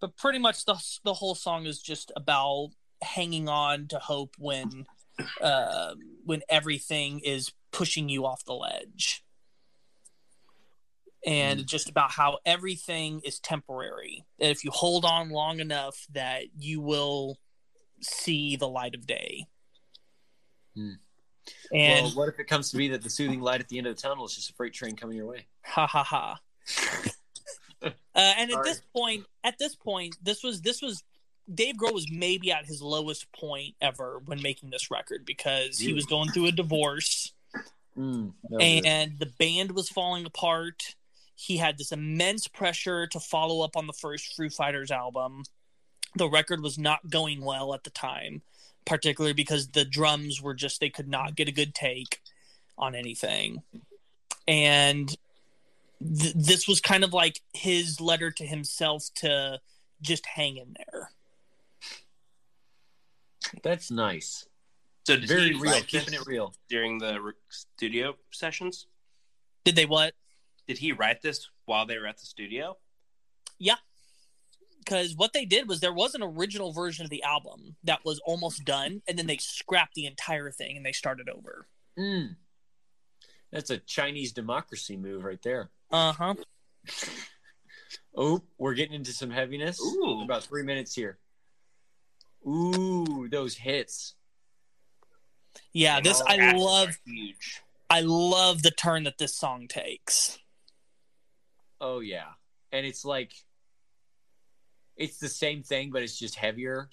but pretty much the the whole song is just about hanging on to hope when uh, when everything is pushing you off the ledge and just about how everything is temporary And if you hold on long enough that you will see the light of day Hmm. and well, what if it comes to be that the soothing light at the end of the tunnel is just a freight train coming your way? ha ha ha uh, and at Sorry. this point at this point this was this was dave grohl was maybe at his lowest point ever when making this record because he was going through a divorce Mm, that was it. and the band was falling apart. He had this immense pressure to follow up on the first Foo Fighters album. The record was not going well at the time, particularly because the drums were just, they could not get a good take on anything. And th- this was kind of like his letter to himself to just hang in there. That's nice. So Very he real. write Keeping it real. during the re- studio sessions? Did they what? Did he write this while they were at the studio? Yeah. Because what they did was there was an original version of the album that was almost done and then they scrapped the entire thing and they started over Mm. That's a Chinese democracy move right there. uh-huh Oh, we're getting into some heaviness. Ooh. About three minutes here. Ooh, those hits. yeah this i love huge. i love the turn that this song takes Oh yeah, and it's like, it's the same thing, but it's just heavier.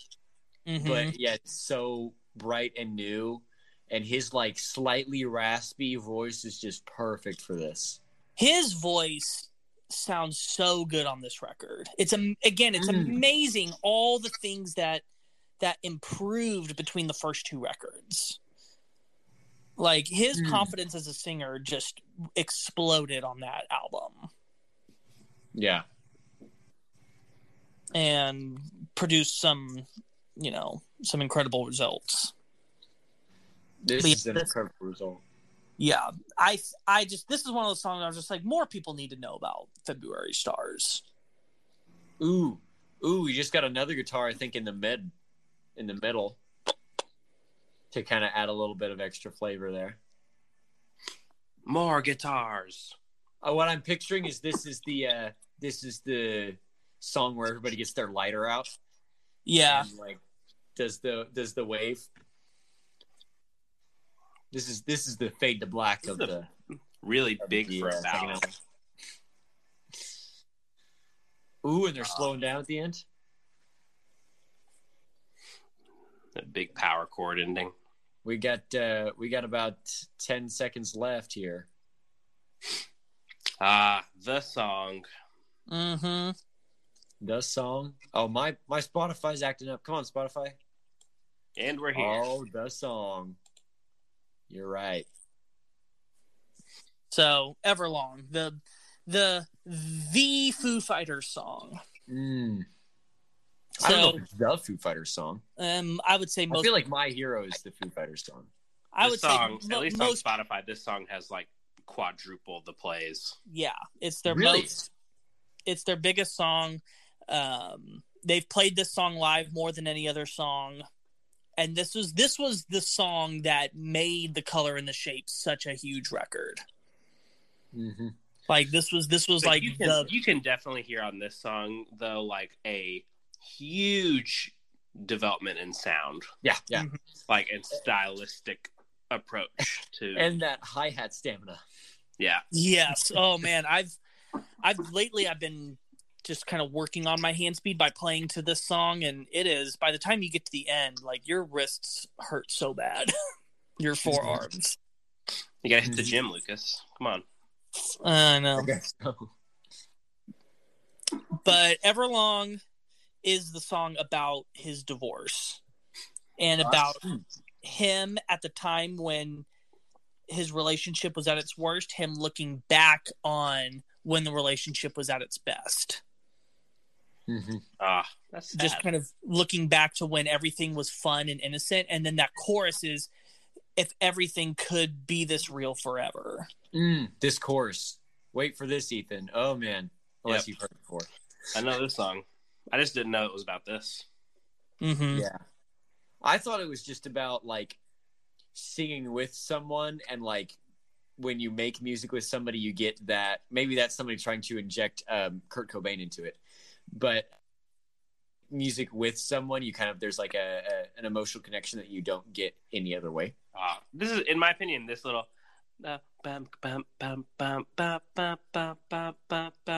Mhm. But yeah, it's so bright and new, and his like slightly raspy voice is just perfect for this. his voice sounds so good on this record it's again it's Mm. amazing all the things that that improved between the first two records like his Mm. confidence as a singer just exploded on that album Yeah, and produced some, you know, some incredible results. this But yeah, is an this- incredible result. Yeah, I I just this is one of those songs I was just like more people need to know about February Stars. Ooh, ooh, we just got another guitar, I think, in the mid, in the middle, to kind of add a little bit of extra flavor there. More guitars. Uh, what I'm picturing is this is the uh this is the song where everybody gets their lighter out. Yeah, and, like does the does the wave. This is this is the fade to black of This is the Really of big the, for uh, a second ballad. album. Ooh, and they're slowing down at the end. A big power chord ending. We got uh we got about ten seconds left here. Ah, the song. Mm-hmm. The song. Oh my my Spotify's acting up. Come on, Spotify. And we're here. Oh, the song. You're right. So Everlong, the the the Foo Fighters song. Mm. I don't know So if it's the Foo Fighters song. um, I would say I feel like My Hero is the Foo Fighters song. I This would song, say at least most. on Spotify, this song has like quadruple the plays. Yeah, it's their Really? most. It's their biggest song. Um, they've played this song live more than any other song, and this was this was the song that made the color and the shape such a huge record. Mm-hmm. Like this was this was But like you can, the you can definitely hear on this song though like a huge development in sound, Yeah, yeah. like and stylistic approach to And that hi hat stamina. yeah. yes. Oh man, I've I've lately I've been just kind of working on my hand speed by playing to this song, and it is by the time you get to the end, like your wrists hurt so bad, your forearms. You gotta hit the mm-hmm. gym, Lucas. Come on. I know. I guess so. but Everlong is the song about his divorce and ah, about him at the time when his relationship was at its worst, him looking back on when the relationship was at its best. Mhm. Ah, that's sad. Just kind of looking back to when everything was fun and innocent. And then that chorus is if everything could be this real forever. Mm, this chorus. Wait for this, Ethan. Oh man, unless Yep. you've heard it before. I know this song. I just didn't know it was about this. hmm Yeah. I thought it was just about like singing with someone and like when you make music with somebody, you get that maybe that's somebody trying to inject um, Kurt Cobain into it, but music with someone, you kind of there's like a, a an emotional connection that you don't get any other way. Uh, this is, in my opinion, this little. Uh,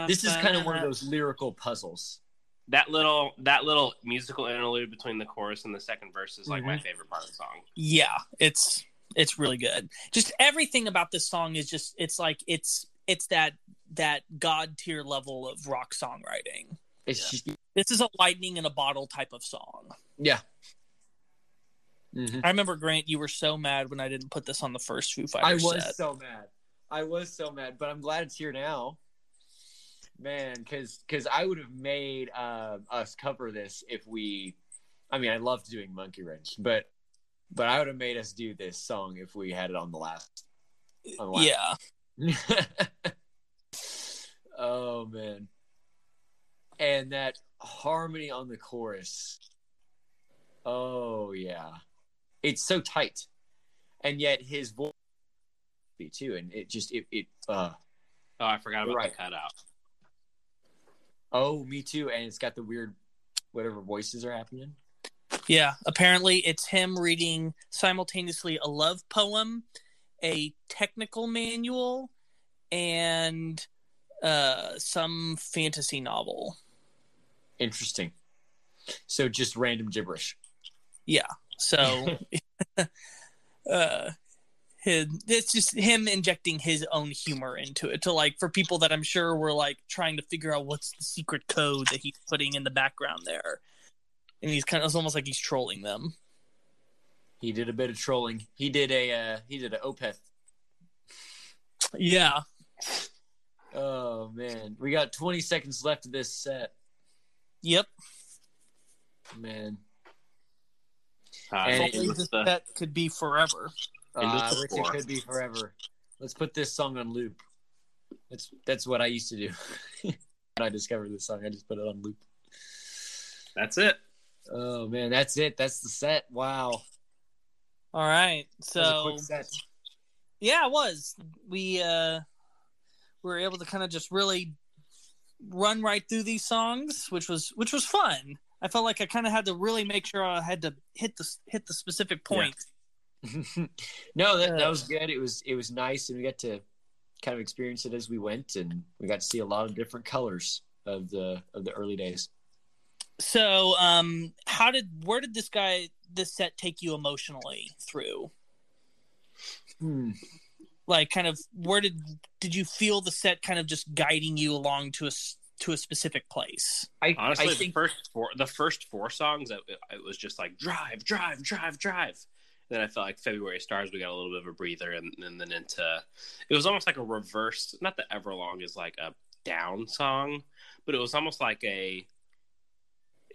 This is kind of one of those lyrical puzzles. that little that little musical interlude between the chorus and the second verse is like my Mhm. favorite part of the song. Yeah, it's it's really good. Just everything about this song is just it's like it's it's that that god tier level of rock songwriting. It's just This is a lightning in a bottle type of song. yeah. Mhm. I remember Grant, you were so mad when I didn't put this on the first Foo Fighters. I was set. so mad. I was so mad, but I'm glad it's here now, man. Because because I would have made uh, us cover this if we. I mean, I loved doing Monkey Wrench, but but I would have made us do this song if we had it on the last. On the last Yeah, oh man, and that harmony on the chorus. Oh yeah, it's so tight, and yet his voice be too, and it just it it. uh Oh, I forgot about Right. the cutout. Oh, me too, and it's got the weird whatever voices are happening. Yeah. Apparently, it's him reading simultaneously a love poem, a technical manual, and uh, some fantasy novel. Interesting. So just random gibberish. Yeah. So, uh, his, it's just him injecting his own humor into it to like for people that I'm sure were like trying to figure out what's the secret code that he's putting in the background there, and he's kind of it's almost like he's trolling them. He did a bit of trolling. He did a uh, he did a Opeth. Yeah, Oh man, we got 20 seconds left of this set, yep. man. Uh, And it it- Hopefully this the- bet could be forever. Uh, I wish it could be forever. Let's put this song on loop. That's that's what I used to do. when I discovered this song, I just put it on loop. that's it. Oh man, that's it. That's the set. Wow. All right, That was a so yeah, it was. We uh, we were able to kind of just really run right through these songs, which was which was fun. I felt like I kind of had to really make sure I had to hit the hit the specific point. no, that, that was good. It was it was nice, and we got to kind of experience it as we went, and we got to see a lot of different colors of the of the early days. So, um, how did where did this guy this set take you emotionally through? Hmm. Like, kind of where did did you feel the set kind of just guiding you along to a to a specific place? I Honestly, I the think first four the first four songs, it, it was just like drive, drive, drive, drive. and Then I felt like February Stars, we got a little bit of a breather, and, and then into it was almost like a reverse. Not that Everlong is like a down song, but it was almost like a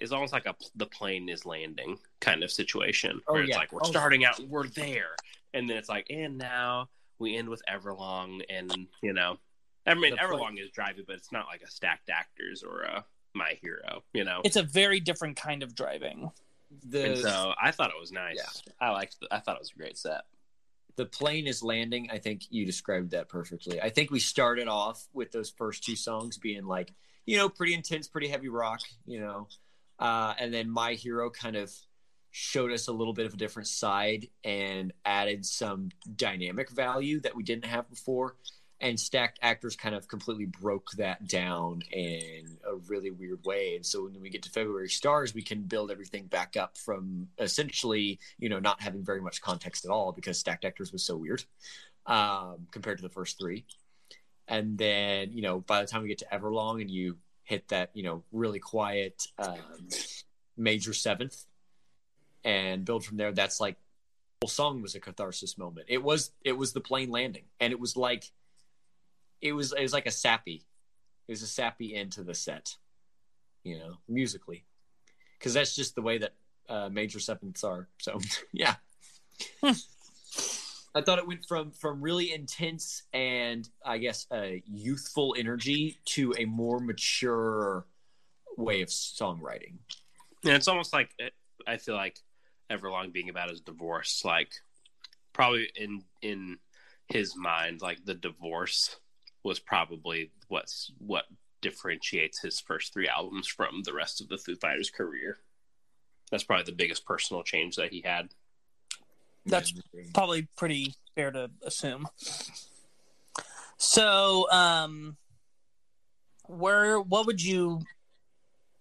it's almost like a the plane is landing kind of situation Oh, where it's yeah. like we're Oh. starting out, we're there, and then it's like and now we end with Everlong, and you know, I mean The plane- Everlong is driving, but it's not like a stacked actors or a My Hero, you know. It's a very different kind of driving. the and so I thought it was nice. Yeah. I liked. The, I thought it was a great set. the plane is landing. I think you described that perfectly. I think we started off with those first two songs being like, you know, pretty intense, pretty heavy rock, you know, uh, and then My Hero kind of showed us a little bit of a different side and added some dynamic value that we didn't have before. And Stacked Actors kind of completely broke that down in a really weird way. And so when we get to February Stars, we can build everything back up from essentially, you know, not having very much context at all because Stacked Actors was so weird um, compared to the first three. And then, you know, by the time we get to Everlong and you hit that, you know, really quiet um, major seventh and build from there, that's like whole song was a catharsis moment. It was it was the plane landing, and it was like it was it was like a sappy, it was a sappy end to the set, you know, musically, because that's just the way that uh, major sevenths are. So yeah. I thought it went from from really intense and I guess a youthful energy to a more mature way of songwriting. And it's almost like eh, I feel like Everlong being about his divorce. Like probably in in his mind, like the divorce was probably what's what differentiates his first three albums from the rest of the Foo Fighters career. That's probably the biggest personal change that he had. That's probably pretty fair to assume. So, um, where what would you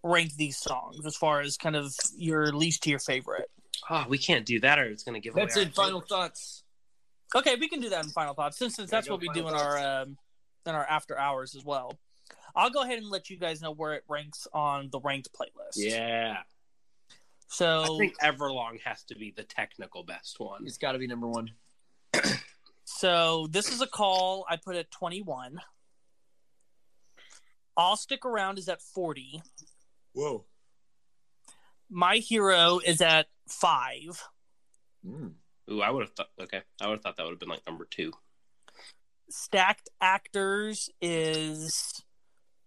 rank these songs as far as kind of your least to your favorite? Oh, we can't do that, or it's going to give. That's away it. Final favorites. thoughts. Okay, we can do that in final thoughts since, since that's what we do in our um, in our after hours as well. I'll go ahead and let you guys know where it ranks on the ranked playlist. Yeah, So I think Everlong has to be the technical best one. It's got to be number one. So this is a call I put at 21. I'll stick around is at 40. Whoa. My hero is at five. Mm. Ooh, I would have thought. Okay, I would have thought that would have been like number two. Stacked actors is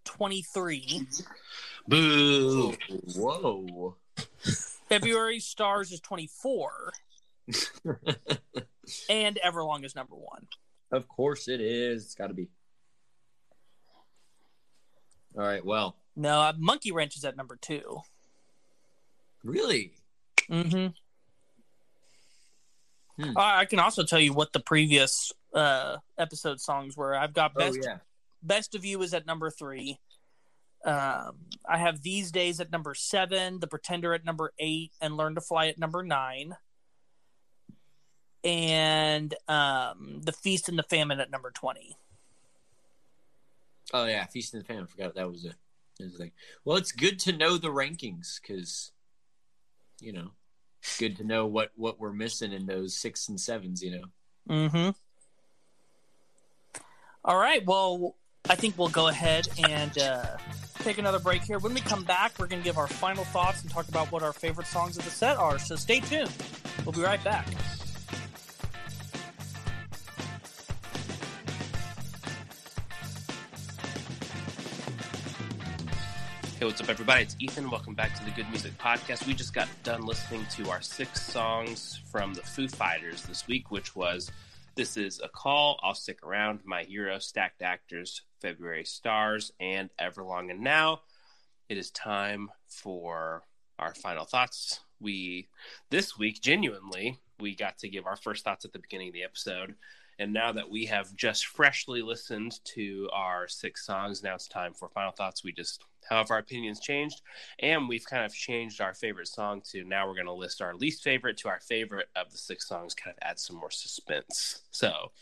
23. Boo! Whoa. February stars is 24. And Everlong is number one. of course it is. It's got to be. All right. Well, No, uh, Monkey Wrench is at number two. really? Mm-hmm. Hmm. I I can also tell you what the previous uh, episode songs were. I've got best oh yeah. Best of You is at number three. Um, I have These Days at number seven, The Pretender at number eight, and Learn to Fly at number nine. And um, The Feast and the Famine at number 20. Oh yeah. Feast and the Famine. I forgot that was a, that was a thing. Well, it's good to know the rankings because, you know, it's good to know what what we're missing in those six and sevens. You know. Mm-hmm. All right. Well, I think we'll go ahead and uh, take another break here. When we come back, we're going to give our final thoughts and talk about what our favorite songs of the set are. So stay tuned. We'll be right back. Hey, what's up, everybody? It's Ethan. Welcome back to the Good Music Podcast. We just got done listening to our six songs from the Foo Fighters this week, which was This Is a Call, I'll Stick Around, My Hero, Stacked Actors, February Stars, and Everlong. And now it is time for our final thoughts. We, this week, genuinely, we got to give our first thoughts at the beginning of the episode. And now that we have just freshly listened to our six songs, now it's time for final thoughts. We just have our opinions changed, and we've kind of changed our favorite song to now we're going to list our least favorite to our favorite of the six songs, kind of add some more suspense. So,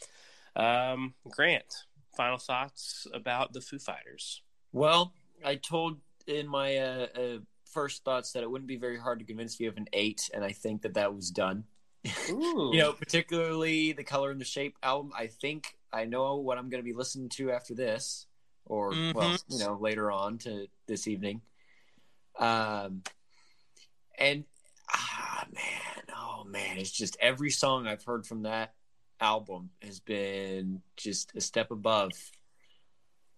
um, Grant, final thoughts about the Foo Fighters? Well, I told in my uh, uh, first thoughts that it wouldn't be very hard to convince me of an eight, and I think that that was done. You know, particularly the Color and the Shape album. I think I know what I'm going to be listening to after this, or well, Mhm. you know, later on to this evening. Um, and ah, man, oh man, it's just every song I've heard from that album has been just a step above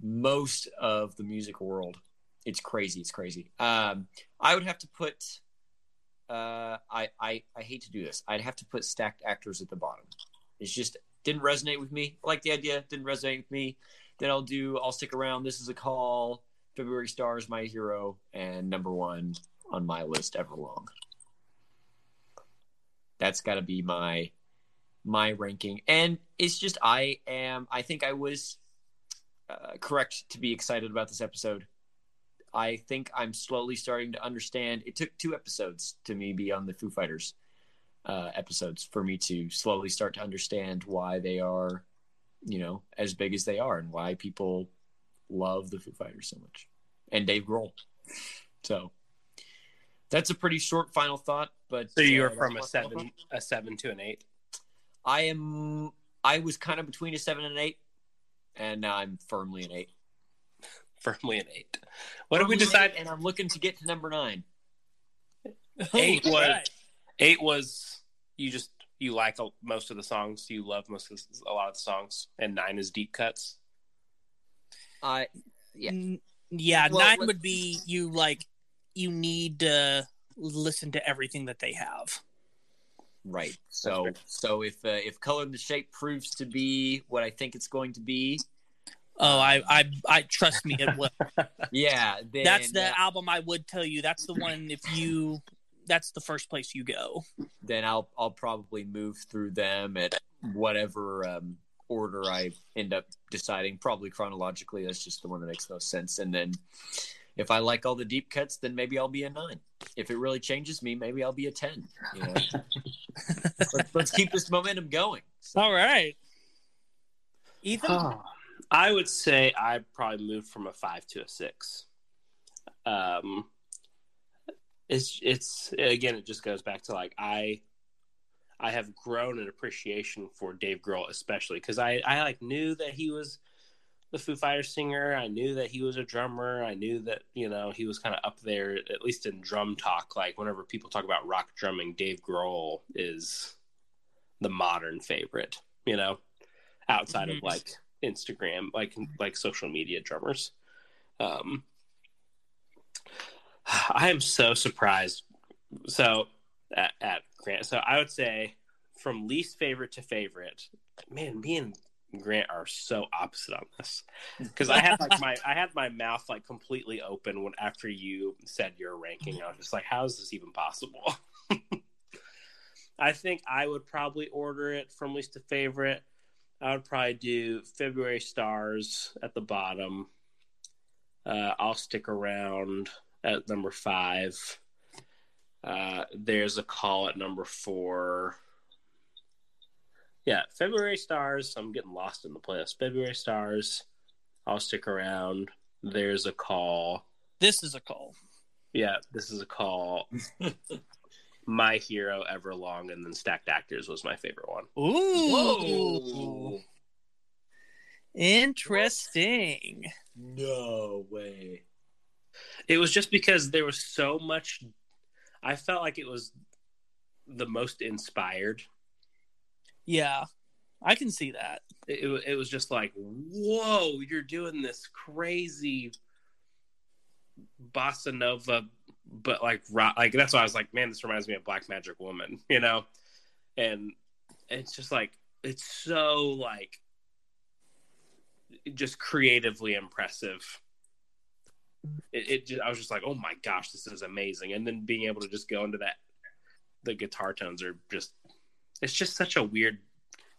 most of the music world. It's crazy. It's crazy. Um, I would have to put. Uh, I, I I hate to do this. I'd have to put stacked actors at the bottom. It's just didn't resonate with me. I like the idea, didn't resonate with me. Then I'll do. I'll stick around. This is a call. February stars, my hero, and number one on my list, Everlong. That's got to be my my ranking, and it's just I am. I think I was uh, correct to be excited about this episode. I think I'm slowly starting to understand. It took two episodes to me be on the Foo Fighters uh, episodes for me to slowly start to understand why they are, you know, as big as they are and why people love the Foo Fighters so much and Dave Grohl. So that's a pretty short final thought, but So you're uh, from a that's my final seven, a seven to an eight. I am. I was kind of between a seven and an eight, and now I'm firmly an eight. Firmly an eight. What did we decide? eight, And I'm looking to get to number nine. Eight was eight was you just you like a, most of the songs, you love most of the, a lot of the songs, and nine is deep cuts. I Yeah. N- yeah, Well, 9 let- would be you like you need to listen to everything that they have. Right. So so if uh, if color and the shape proves to be what I think it's going to be, Oh, I, I, I trust me, it will. yeah, then, that's the uh, album I would tell you. That's the one. If you, that's the first place you go. then I'll I'll probably move through them at whatever um, order I end up deciding. Probably chronologically, that's just the one that makes most sense. And then if I like all the deep cuts, then maybe I'll be a nine. If it really changes me, maybe I'll be a ten. You know, let's, let's keep this momentum going. So, All right, Ethan. I would say I probably moved from a five to a six. Um, it's it's again, it just goes back to like I, I have grown an appreciation for Dave Grohl, especially because I I like knew that he was the Foo Fighters singer. I knew that he was a drummer. I knew that you know he was kind of up there, at least in drum talk. Like whenever people talk about rock drumming, Dave Grohl is the modern favorite. You know, outside Mhm. of like Instagram, like like social media drummers. Um, I am so surprised. So at, at Grant, so I would say from least favorite to favorite. Man, me and Grant are so opposite on this because I had like my I had my mouth like completely open when after you said your ranking. I was just like, how is this even possible? I think I would probably order it from least to favorite. I would probably do February Stars at the bottom. Uh, I'll stick around at number five. Uh, there's a call at number four. Yeah, February Stars. I'm getting lost in the playlist. February Stars. I'll stick around. There's a call. This is a call. Yeah, this is a call. My Hero Everlong, and then Stacked Actors was my favorite one. Ooh, interesting. no way. It was just because there was so much. I felt like it was the most inspired. Yeah, I can see that. It, it, it was just like, whoa, you're doing this crazy bossa nova, but like rock. Like that's why I was like, man, this reminds me of Black Magic Woman, you know. And it's just like it's so like just creatively impressive. It, it just, I was just like, oh my gosh, this is amazing. And then being able to just go into that, the guitar tones are just, it's just such a weird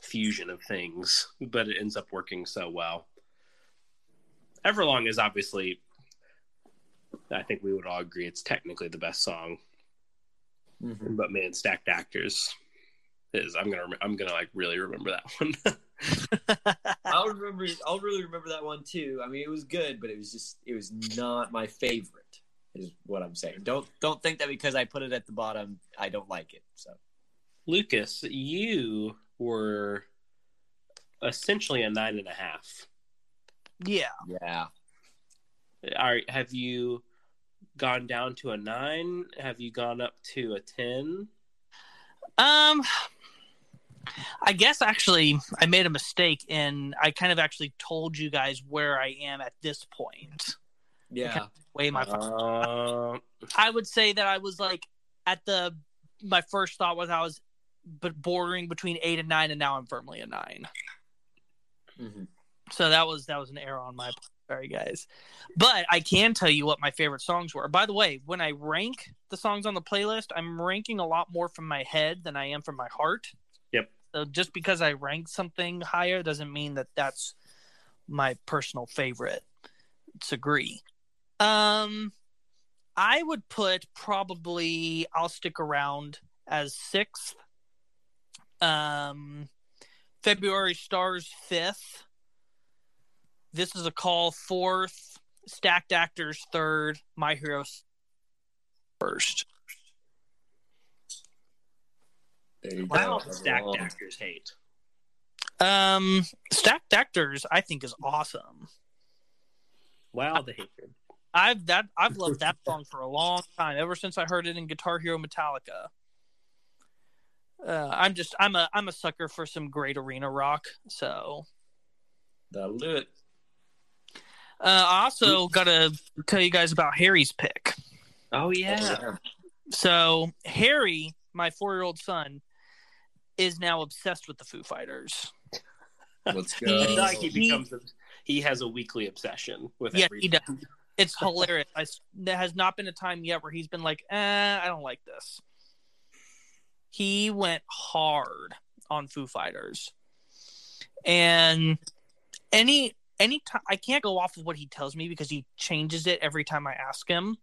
fusion of things, but it ends up working so well. Everlong is obviously, I think we would all agree, it's technically the best song. Mhm. But man, Stacked Actors is. I'm gonna. I'm gonna like really remember that one. I'll remember. I'll really remember that one too. I mean, it was good, but it was just. It was not my favorite. Is what I'm saying. Don't don't think that because I put it at the bottom, I don't like it. So Lucas, you were essentially a nine and a half. Yeah, yeah, Are have you gone down to a nine? Have you gone up to a ten? Um, I guess actually I made a mistake and I kind of actually told you guys where I am at this point. yeah. Way my Uh, I would say that I was like at the my first thought was I was but bordering between eight and nine, and now I'm firmly a nine. Mhm. So that was that was an error on my part. Sorry, guys. But I can tell you what my favorite songs were. By the way, when I rank the songs on the playlist, I'm ranking a lot more from my head than I am from my heart. So just because I rank something higher doesn't mean that that's my personal favorite. To agree. Um, I would put probably I'll stick around as sixth. Um, February stars fifth. This is a call fourth. Stacked actors third. My Hero's first. There you wow, go. stacked actors hate. Um, stacked actors I think is awesome. Wow, the hatred. I've that I've loved that song for a long time, ever since I heard it in Guitar Hero Metallica. Uh, I'm just I'm a I'm a sucker for some great arena rock. So That'll do it. uh, I also got to tell you guys about Harry's pick. Oh yeah. So Harry, my four year old son, is now obsessed with the Foo Fighters. Let's He- go. Like he He- becomes a, he has a weekly obsession with Yeah, everything. he does. It's hilarious. I, there has not been a time yet where he's been like, eh, I don't like this. He went hard on Foo Fighters. And any any time I can't go off of what he tells me because he changes it every time I ask him.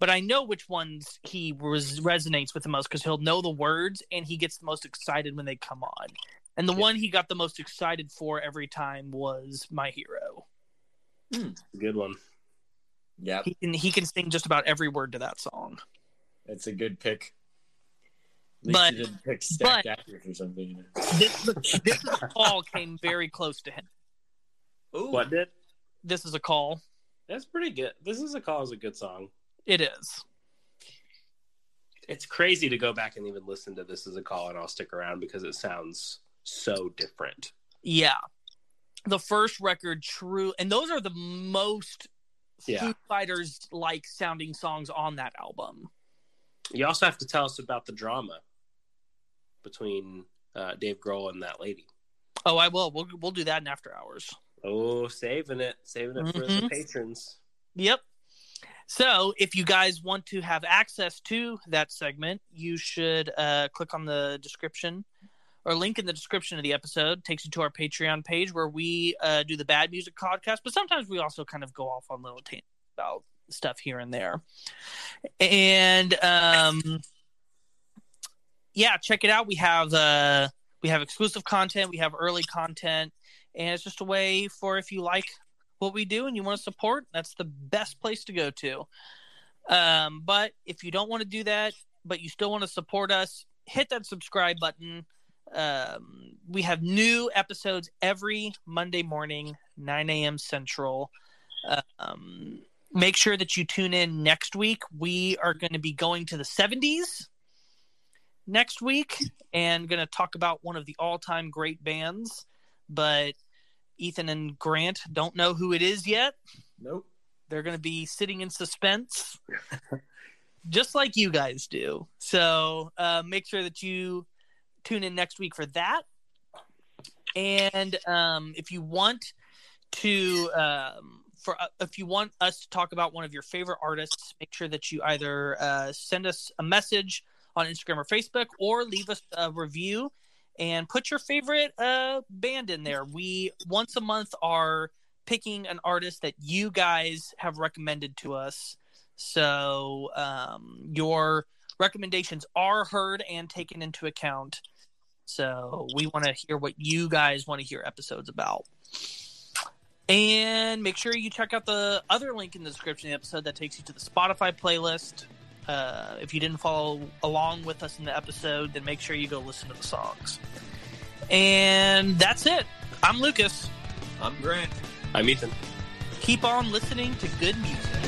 But I know which ones he res- resonates with the most because he'll know the words and he gets the most excited when they come on. And the Yeah. one he got the most excited for every time was My Hero. Hmm, good one. Yeah. He can he can sing just about every word to that song. that's a good pick. At least But- you didn't pick stacked but- actors or something. This this is a call came very close to him. Ooh, What did? This is a call. That's pretty good. This is a call is a good song. It is. It's crazy to go back and even listen to this as a call, and I'll stick around because it sounds so different. Yeah. The first record, true, and those are the most Yeah. Foo Fighters like sounding songs on that album. You also have to tell us about the drama between uh, Dave Grohl and that lady. Oh, I will. We'll we'll do that in after hours. Oh, saving it, saving it for the Mhm. patrons. Yep. So, if you guys want to have access to that segment, you should uh, click on the description or link in the description of the episode. Takes you to our Patreon page where we uh, do the bad music podcast, but sometimes we also kind of go off on little tangents about stuff here and there. And um, yeah, check it out. We have uh, we have exclusive content, we have early content, and it's just a way for if you like what we do and you want to support, that's the best place to go to. Um, but if you don't want to do that, but you still want to support us, hit that subscribe button. Um, we have new episodes every Monday morning, 9 a.m. Central. Um, make sure that you tune in next week. We are going to be going to the 70s next week and going to talk about one of the all time great bands. But Ethan and Grant don't know who it is yet. nope. They're going to be sitting in suspense, just like you guys do. So uh, make sure that you tune in next week for that. And um, if you want to, um, for uh, if you want us to talk about one of your favorite artists, make sure that you either uh, send us a message on Instagram or Facebook, or leave us a review and put your favorite uh, band in there. We once a month are picking an artist that you guys have recommended to us. So um, your recommendations are heard and taken into account. So we want to hear what you guys want to hear episodes about. And make sure you check out the other link in the description of the episode that takes you to the Spotify playlist. Uh, if you didn't follow along with us in the episode, then make sure you go listen to the songs. And that's it. I'm Lucas. I'm Grant. I'm Ethan. Keep on listening to good music.